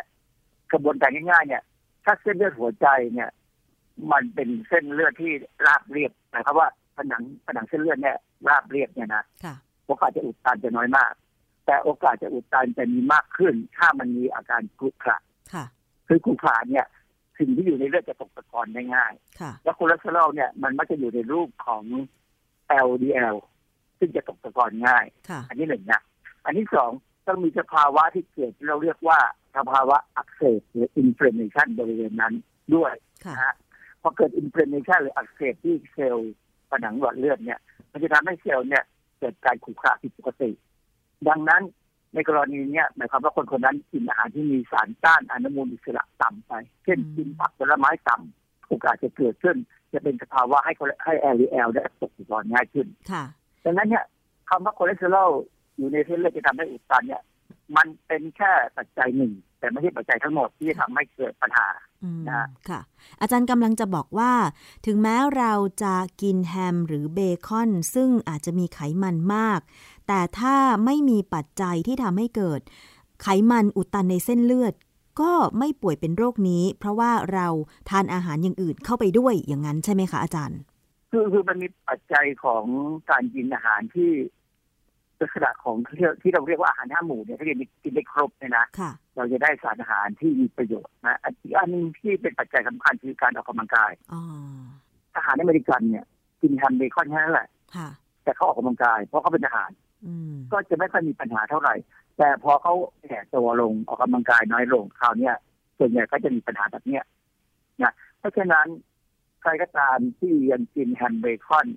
กระบวนการง่ายๆ เนี่ย ถ้าเส้นเลือดหัวใจเนี่ย มันเป็นเส้นเลือดที่ราบเรียบหมายความว่าผนังผนังเส้นเลือดเนี่ย ราบเรียบเนี่ยนะค่ะโอกาสจะอุดตันจะน้อยมาก แต่โอกาสจะอุดตันจะมีมากขึ้น ถ้ามันมีอาการกรุขระค่ะคือกรุขระเนี่ยสิ่งที่อยู่ในเลือดจะตกตะกอนได้ง่ายค่ะแล้วคอเลสเตอรอลเนี่ยมันมักจะอยู่ในรูปของ LDL ซึ่งจะตกตะกอนง่ายค่ะอันที่หนึ่งนะ อันที่สองต้องมีสภาวะที่เกิดที่เราเรียกว่าสภาวะอักเสบหรือ inflammation บริเวณนั้นด้วยค่ะนะฮะพอเกิด inflammation หรืออักเสบที่เซลล์ผนังหลอดเลือดเนี่ย มันจะทำให้เซลล์เนี่ยเกิดการขรุขระผิดปกติ ดังนั้นในกรณีเนี้ยหมายความว่าคนคนนั้นกินอาหารที่มีสารต้านอนุมูลอิสระต่ำไป เช่นอืมกินผักผลไม้ต่ำโอกาสจะเกิดขึ้น จะเป็นสภาวะให้ให้ LDL ได้ตกตะกอนง่ายขึ้นค่ะดังนั้นเนี่ยคำว่าคอเลสเตอรอลอยู่ในเส้นเลือดจะทำให้อุดตันเนี่ย มันเป็นแค่ปัจจัยหนึ่ง แต่ไม่ใช่ปัจจัยทั้งหมดที่จะทำให้เกิดปัญหาอืมนะค่ะ อาจารย์กำลังจะบอกว่า ถึงแม้เราจะกินแฮมหรือเบคอน ซึ่งอาจจะมีไขมันมาก แต่ถ้าไม่มีปัจจัยที่ทำให้เกิด ไขมันอุดตันในเส้นเลือด ก็ไม่ป่วยเป็นโรคนี้ เพราะว่าเราทานอาหารอย่างอื่นเข้าไปด้วยอย่างนั้นใช่ไหมคะอาจารย์ คือคือมันมีปัจจัยของการกินอาหารที่ลักษณะของที่ที่เราเรียกว่าอาหารห้าหมู่เนี่ยถ้ากินกินได้ครบเนี่ยนะค่ะเราจะได้สารอาหารที่มีประโยชน์นะอีกอันหนึงที่เป็นปัจจัยสำคัญคือการออกกำลังกายอ๋อทหารอเมริกันเนี่ยกินแฮมเบคอนแค่นั้นแหละค่ะแต่เขาออกกำลังกายเพราะเขาเป็นทหารอืมก็จะไม่ค่อยมีปัญหาเท่าไหร่ แต่พอเขาแก่ตัวลงออกกำลังกายน้อยลงคราวเนี้ยส่วนใหญ่ก็จะมีปัญหาแบบเนี้ยนะเพราะฉะนั้นใครก็ตามที่ยังกินแฮมเบคอน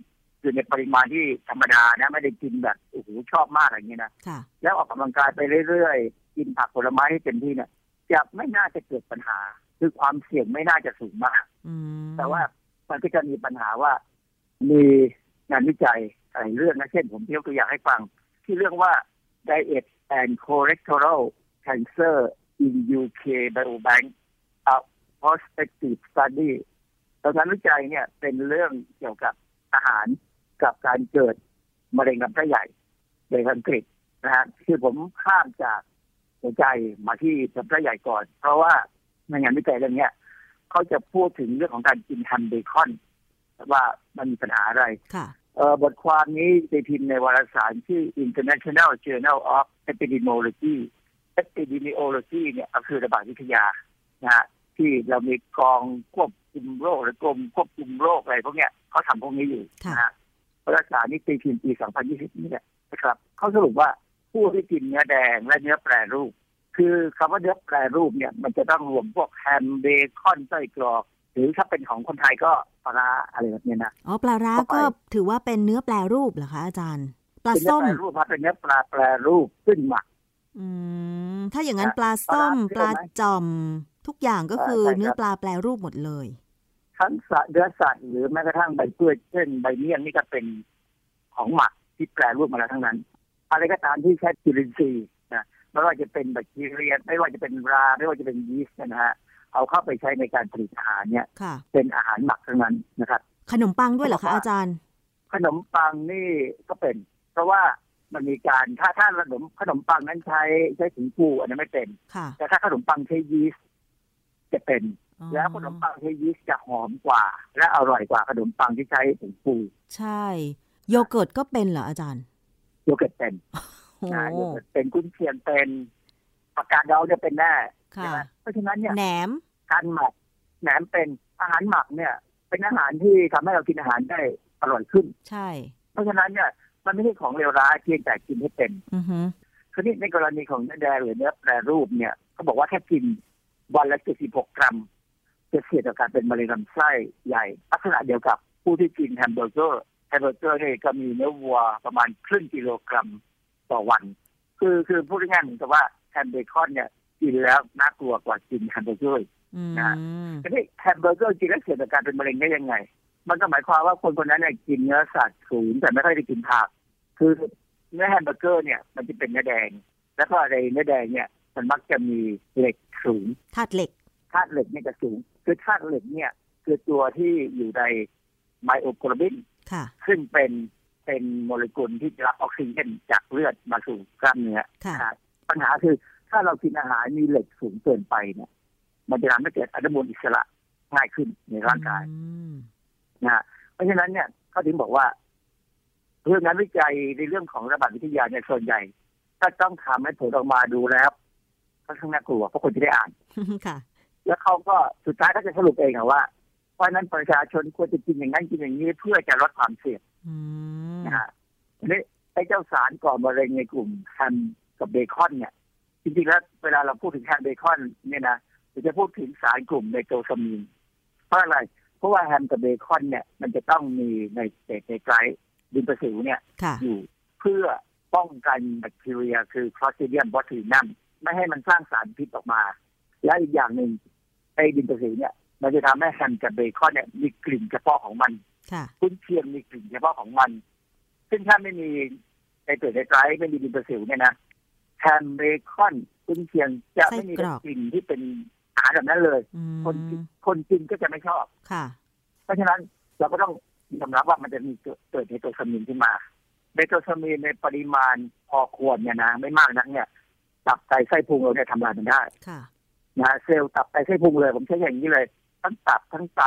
อยู่ในปริมาณที่ธรรมดานะ ไม่ได้กินแบบโอ้โหชอบมากอะไรอย่างเงี้ยนะค่ะแล้วออกกำลังกายไปเรื่อยๆ กินผักผลไม้ให้เต็มที่เนี่ยจะไม่น่าจะเกิดปัญหา คือความเสี่ยงไม่น่าจะสูงมากอืมแต่ว่ามันก็จะมีปัญหาว่ามีงานวิจัยหลายเรื่องนะเช่นผมยกตัวอย่างให้ฟัง ที่เรื่องว่า diet and colorectal cancer in UK Biobank a prospective study ตอนนั้นวิจัยเนี่ยเป็นเรื่องเกี่ยวกับอาหารกับการเกิดมะเร็งลำไส้ใหญ่ในอังกฤษนะฮะคือผมข้ามจากหัวใจมาที่ลำไส้ใหญ่ก่อน เพราะว่าในงานวิจัยเรื่องนี้เขาจะพูดถึงเรื่องของการกินแฮมเบคอนว่ามันมีปัญหาอะไร บทความนี้ไปพิมพ์ในวารสารชื่อ International Journal of Epidemiology Epidemiology เนี่ยก็คือระบาดวิทยานะฮะที่เรามีกองควบคุมโรคหรือกรมควบคุมโรคอะไรพวกเนี้ยเขาทำพวกนี้อยู่นะฮะวารสารนี้ตีพิมพ์ปี 2020 นี่แหละนะครับเขาสรุปว่าผู้ที่กินเนื้อแดงและเนื้อแปรรูป คือคำว่าเนื้อแปรรูปเนี่ย มันจะต้องรวมพวกแฮมเบคอนไส้กรอก หรือถ้าเป็นของคนไทยก็ปลาร้าอะไรแบบเนี้ยนะอ๋อปลาร้าก็ถือว่าเป็นเนื้อแปรรูปเหรอคะอาจารย์ปลาเป็นเนื้อส้มแปรรูปครับเป็นเนื้อปลาแปรรูปขึ้นหมักอืมถ้าอย่างนั้นนะปลาส้มปปลาลาร้าเชื่อไหมจ่อมทุกอย่างก็คือใช่ครับเนื้อปลาแปรรูปหมดเลย ทั้งสัตว์เนื้อสัตว์หรือแม้กระทั่งใบเปื่อยเช่นใบเมี่ยงนี่ก็เป็นของหมักที่แปรรูปมาแล้วทั้งนั้น อะไรก็ตามที่ใช้จุลินทรีย์นะไม่ว่าจะเป็นแบคทีเรียไม่ว่าจะเป็นรา ไม่ว่าจะเป็นยีสต์นะฮะ เอาเข้าไปใช้ในการผลิตอาหารเนี่ย ค่ะ เป็นอาหารหมักทั้งนั้นนะครับ ขนมปังด้วยเหรอเขาบคะอกว่าอาจารย์ ขนมปังนี่ก็เป็น เพราะว่ามันมีการถ้าถ้าขนมขนมปังนั้นใช้ใช้ถุงฟูอันนั้นไม่เป็น ค่ะแต่ถ้าขนมปังใช้ยีสต์จะเป็น อ๋อแล้วขนมปังใช้ยีสต์จะหอมกว่า และอร่อยกว่าขนมปังที่ใช้ถุงฟูใช่ โยเกิร์ตก็เป็นเหรออาจารย์โยเกิร์ตเป็นโอ้นะโยเกิร์ตเป็นกุนเชียงเป็นผักกาดดองจะเป็นแน่ค่ะใช่ไหมเพราะฉะนั้นเนี่ยแหนม การหมักแหนมเป็นอาหารหมักเนี่ย เป็นอาหารที่ทำให้เรากินอาหารได้อร่อยขึ้น ใช่ เพราะฉะนั้นเนี่ยมันไม่ใช่ของเลวร้ายเพียงแต่กินให้เป็นอือฮึคือนี่ในกรณีของเนื้อแดงหรือเนื้อแปรรูปเนี่ยเขาบอกว่าแค่กินวันละ76กรัมจะเสี่ยงต่อการเป็นมะเร็งลำไส้ใหญ่ลักษณะเดียวกับผู้ที่กินแฮมเบอร์เกอร์แฮมเบอร์เกอร์เนี่ยก็มีเนื้อวัวประมาณครึ่งกิโลกรัมต่อวัน คือคือพูดง่ายๆเหมือนกับว่าแฮมเบคอนเนี่ยกินแล้วน่ากลัวกว่ากินแฮมเบอร์เกอร์ อืมนะทีนี้แฮมเบอร์เกอร์กินแล้วเสี่ยงต่อการเป็นมะเร็งได้ยังไง มันก็หมายความว่าคนคนนั้นเนี่ยกินเนื้อสัตว์สูงแต่ไม่ค่อยได้กินผัก คือเนื้อแฮมเบอร์เกอร์เนี่ยมันจะเป็นเนื้อแดง แล้วก็ในเนื้อแดงเนี่ย มันมักจะมีเหล็กสูงธาตุเหล็กธาตุเหล็กเนี่ยจะสูง คือธาตุเหล็กเนี่ย คือตัวที่อยู่ในไมโอโกลบินค่ะซึ่งเป็นเป็นโมเลกุลที่จะรับออกซิเจนจากเลือดมาสู่กล้ามเนื้อค่ะนะฮะปัญหาคือถ้าเรากินอาหารมีเหล็กสูงเกินไปเนี่ย มันจะทำให้เกิดอนุมูลอิสระง่ายขึ้นในร่างกายอืมนะฮะเพราะฉะนั้นเนี่ยเขาถึงบอกว่าเรื่องงานวิจัยในเรื่องของระบาดวิทยาเนี่ยส่วนใหญ่ ถ้าต้องทำให้ผลออกมาดูแล้วก็ข้างน่ากลัวเพราะคนจะได้อ่านค่ะ แล้วเขาก็สุดท้ายก็จะสรุปเองอะว่าเพราะฉะนั้นประชาชนควรจะกินอย่างนั้นกินอย่างนี้เพื่อจะลดความเสี่ยงอืมนะฮะทีนี้ไอ้เจ้าสารก่อมะเร็งในกลุ่มแฮมกับเบคอนเนี่ย จริงๆแล้วเวลาเราพูดถึงแฮมเบคอนเนี่ยนะเรา จะพูดถึงสารกลุ่มไนโตรซามีน เพราะอะไร เพราะว่าแฮมกับเบคอนเนี่ย มันจะต้องมีในเศษในไกด์ดินประสิวเนี่ยค่ะอยู่เพื่อป้องกันแบคทีเรียคือคลอสเ i เดียมบอทูนัมไม่ให้มันสร้างสารพิษออกมา และอีกอย่างหนึ่งไอ้ดินประสิวเนี่ย มันจะทำให้แฮมกับเบคอนเนี่ยมีกลิ่นเฉพาะของมันค่ะกุนเชียงมีกลิ่นเฉพาะของมัน ซึ่งถ้าไม่มีไนเตรตไนไตรต์ไม่มีดินประสิวเนี่ยนะแฮมเบคอนกุนเชียงจะไม่มีไส้กรอกกลิ่นที่เป็น อาหารแบบนั้นเลยอืมคนกินคนกินก็จะไม่ชอบค่ะ เพราะฉะนั้นเราก็ต้องยอมรับว่ามันจะมีเกิดเกิดเนโตรซามีนขึ้นมาเนโตรซามีนในปริมาณพอควรเนี่ยนะไม่มากนักเนี่ยตับไตไส้พุงเราเนี่ยทำลายมันได้ค่ะนะเซลล์ตับไตไส้พุงเลย ผมใช้อย่างนี้เลย ทั้งตับทั้งไต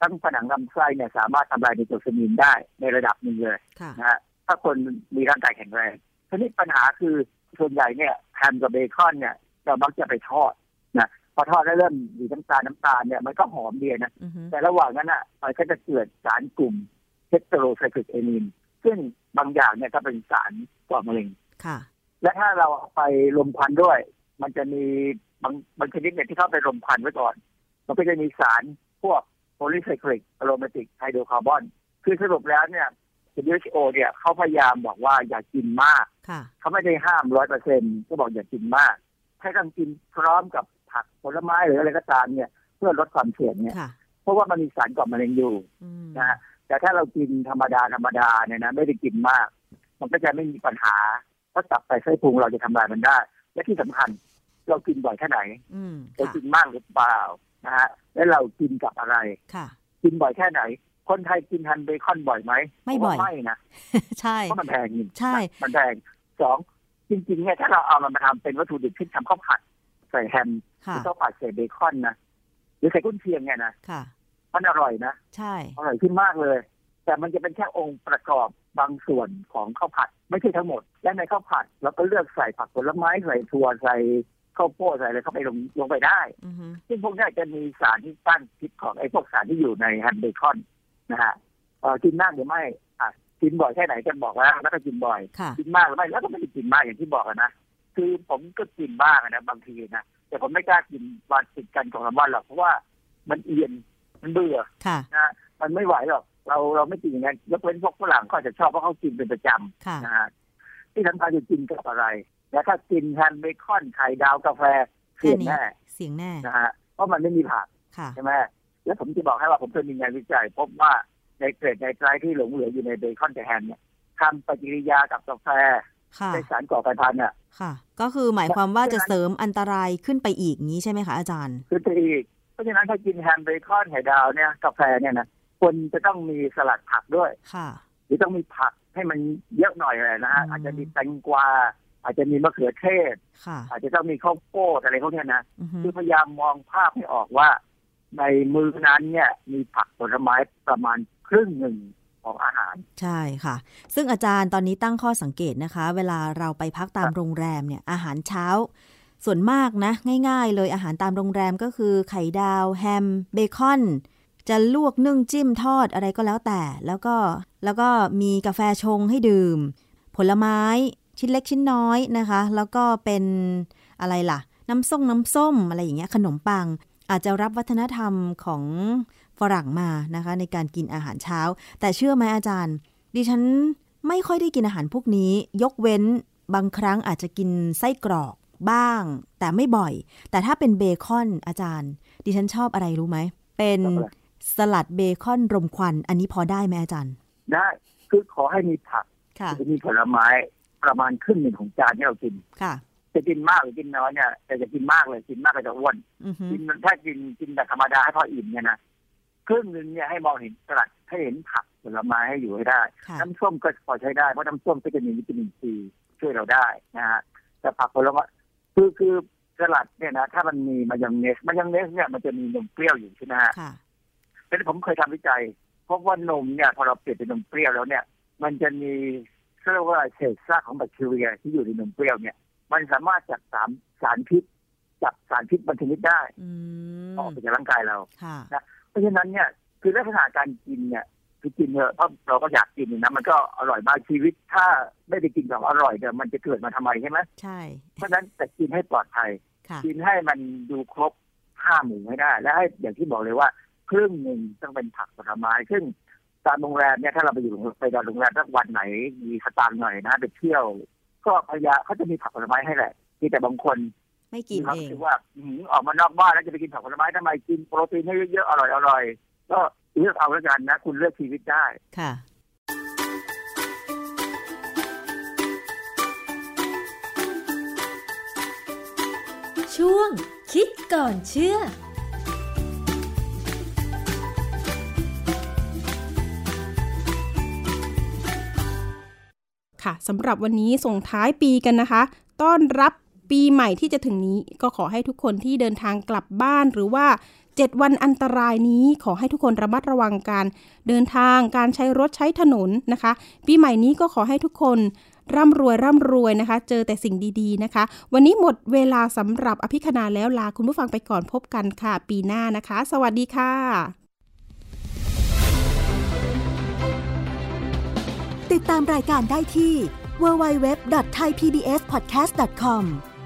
ทั้งผนังลำไส้เนี่ยสามารถทำลายเนโตรซามีนได้ในระดับหนึ่งเลยค่ะนะฮะถ้าคนมีร่างกายแข็งแรงฉทีนี้ปัญหาคือส่วนใหญ่เนี่ยแฮมกับเบคอนเนี่ยเรามักจะไปทอดนะ พอทอดแล้วเริ่มมีน้ำตาลน้ำตาลเนี่ยมันก็หอมดีนะอือฮึแต่ระหว่างนั้นอะมันก็จะเกิดสารกลุ่ม heterocyclic amine ซึ่งบางอย่างเนี่ยก็เป็นสารก่อมะเร็งค่ะ และถ้าเราเอาไปลมควันด้วย มันจะมีบางบางชนิดเนี่ยที่เข้าไปลมควันไว้ก่อน มันก็จะมีสารพวก polycyclic aromatic hydrocarbon คือสรุปแล้วเนี่ย WHO เนี่ยเขาพยายามบอกว่าอย่ากินมากค่ะเขาไม่ได้ห้ามร้อยเปอร์เซ็นต์ก็บอกอย่ากินมาก ให้ต้องกินพร้อมกับ ผักผลไม้หรืออะไรก็ตามเนี่ย เพื่อลดความเสี่ยงเนี่ยค่ะเพราะว่ามันมีสารก่อมะเร็งอยู่อืมนะฮะแต่ถ้าเรากินธรรมดาธรรมดาเนี่ยนะไม่ได้กินมาก มันก็จะไม่มีปัญหาเพราะตับไตไส้พุงเราจะทำลายมันได้ และที่สำคัญ เรากินบ่อยแค่ไหนอืมเราค่ะกินมากหรือเปล่านะฮะและเรากินกับอะไรค่ะ กินบ่อยแค่ไหน คนไทยกินฮันเบคอนบ่อยไหมไม่บ่อยผมว่าไม่นะใช่เพราะมันแพงจริงใช่ มันแพงสองจริงๆเนี่ยถ้าเราเอามันมาทำเป็นวัตถุดิบที่ทำข้าวผัดใส่แฮม หค่ะรือข้าวผัดใส่เบคอนนะหรือใส่กุ้นเชียงเนี่ยนะค่ะมันอร่อยนะใช่อร่อยขึ้นมากเลย แต่มันจะเป็นแค่องค์ประกอบบางส่วนของข้าวผัด ไม่ใช่ทั้งหมด และในข้าวผัดเราก็เลือกใส่ผักผลไม้ใส่ถั่วใส่ข้าวโพดใส่อะไรเข้าไปลงลงไปได้อือฮึซึ่งพวกนี้จะมีสารที่ต้านพิษของไอ้พวกสารที่อยู่ในแฮมเบคอนนะฮะเอ่อกินมากหรือไม่อะกินบ่อยแค่ไหนจะบอกแล้วแล้วก็กินบ่อยค่ะกินมากหรือไม่แล้วก็ไม่ได้กินมากอย่างที่บอกอะนะคือผมก็กินบ้างอะนะบางทีนะ แต่ผมไม่กล้ากินวันติดกันของละวันหรอกเพราะว่ามันเอียนมันเบื่อค่ะนะมันไม่ไหวหรอกเราเราไม่กินอย่างนั้นยกเว้นพวกฝรั่งเขาอาจจะชอบเพราะเขากินเป็นประจค่ะำนะฮะที่สำคัญคือกินกับอะไร แล้วถ้ากินแฮมเบคอนไข่ดาวกาแฟเสี่ยงแน่เสียงแน่นะฮะเพราะมันไม่มีผักค่ะใช่ไหมแล้วผมจะบอกให้ว่าผมเคยมีงานวิจัย พบว่าไนเตรตไนไตรต์ที่หลงเหลืออยู่ในเบคอนกับแฮมเนี่ยทำปฏิกิริยากับกาแฟได้สารก่อกลายพันธุ์อะค่ะ ก็คือหมายความว่าจะเสริมอันตรายขึ้นไปอีกงี้ใช่ไหมคะอาจารย์คือจะอีก เพราะฉะนั้นถ้ากินแฮมเบคอนไข่ดาวเนี่ยกาแฟเนี่ยนะควรจะต้องมีสลัดผักด้วย ค่ะ หรือต้องมีผักให้มันเยอะหน่อยเลยนะฮะอืมอาจจะมีแตงกวาอาจจะมีมะเขือเทศค่ะอาจจะต้องมีข้าวโพดอะไรพวกเนี้ยนะอือฮึคือพยายามมองภาพให้ออกว่า ในมือนั้นเนี่ยมีผักผลไม้ประมาณครึ่งหนึ่ง ของอาหาร ใช่ค่ะ ซึ่งอาจารย์ตอนนี้ตั้งข้อสังเกตนะคะ เวลาเราไปพักตามโรงแรมเนี่ยอาหารเช้า ส่วนมากนะ ง่ายๆ เลยอาหารตามโรงแรมก็คือไข่ดาว แฮม เบคอน จะลวกนึ่งจิ้มทอดอะไรก็แล้วแต่ แล้วก็แล้วก็มีกาแฟชงให้ดื่ม ผลไม้ชิ้นเล็กชิ้นน้อยนะคะ แล้วก็เป็นอะไรล่ะ น้ำส้มน้ำส้มอะไรอย่างเงี้ยขนมปังอาจจะรับวัฒนธรรมของ ฝรั่งมานะคะ ในการกินอาหารเช้า แต่เชื่อไหมอาจารย์ ดิฉันไม่ค่อยได้กินอาหารพวกนี้ ยกเว้นบางครั้งอาจจะกินไส้กรอกบ้าง แต่ไม่บ่อย แต่ถ้าเป็นเบคอนอาจารย์ ดิฉันชอบอะไรรู้ไหม เป็นชอบอะไรสลัดเบคอนรมควัน อันนี้พอได้ไหมอาจารย์ ได้คือขอให้มีผักค่ะหรือมีผลไม้ประมาณครึ่งหนึ่งของจานที่เรากินค่ะ จะกินมากหรือกินน้อยเนี่ยแต่จะกินมากเลยกินมากก็จะอ้วนอือฮึกินถ้ากินกินแบบธรรมดาให้พออิ่มเนี่ยนะ ครึ่งหนึ่งเนี่ยให้มองเห็นสลัดให้เห็นผักผลไม้ให้อยู่ให้ได้ค่ะน้ำส้มก็พอใช้ได้ เพราะน้ำส้มก็จะมีวิตามินซีช่วยเราได้นะฮะแต่ผักผลไม้คือคือสลัดเนี่ยนะถ้ามันมีมายองเนสมายองเนสเนี่ยมันจะมีนมเปรี้ยวอยู่ใช่ไหมฮะค่ะแต่ผมเคยทำวิจัยพบว่านมเนี่ยพอเราเปลี่ยนเป็นนมเปรี้ยวแล้วเนี่ย มันจะมีเรียกว่าเศษซากของแบคทีเรียที่อยู่ในนมเปรี้ยวเนี่ย มันสามารถจับสารสารพิษจับสารพิษบางชนิดได้อืมออกไปจากร่างกายเราค่ะเพ ราะฉะนั้นเนี่ยคือลักษณะการกินเนี่ยคือกินเถอะเพราะเราก็อยากกินนะมันก็อร่อยมากชีวิต ถ้าไม่ได้กินของอร่อยเนี่ยมันจะเกิดมาทำไมใช่ไหมใช่ เพราะฉะนั้นแต่กินให้ปลอดภัยค่ะกินให้มันดูครบห้าหมู่ให้ได้ และให้อย่างที่บอกเลยว่าครึ่งหนึ่งต้องเป็นผักผลไม้ซึ่งตามโรงแรมเนี่ยถ้าเราไปอยู่โรงไปนอนโรงแรมสักวันไหนมีสตางค์หน่อยนะไปเที่ยว ก็พยายามเขาจะมีผักผลไม้ให้แหละที่แต่บางคน ไม่กินมีความเอรู้งสึกว่าหืมออกมานอกบ้านแล้วจะไปกินผักผลไม้ทำไมกินโปรตีนให้เยอะๆอร่อยอร่อยๆก็เลือกเอาแล้วกันนะ คุณเลือกชีวิตได้ค่ะ ช่วง คิดก่อนเชื่อค่ะสำหรับวันนี้ส่งท้ายปีกันนะคะ ต้อนรับ ปีใหม่ที่จะถึงนี้ก็ขอให้ทุกคนที่เดินทางกลับบ้านหรือว่า 7 วันอันตรายนี้ขอให้ทุกคนระมัดระวังการเดินทางการใช้รถใช้ถนนนะคะ ปีใหม่นี้ก็ขอให้ทุกคนร่ำรวยร่ำรวยนะคะ เจอแต่สิ่งดีๆนะคะ วันนี้หมดเวลาสำหรับอภิคณาแล้วลาคุณผู้ฟังไปก่อนพบกันค่ะ ปีหน้านะคะ สวัสดีค่ะ ติดตามรายการได้ที่ www.thaipbspodcast.com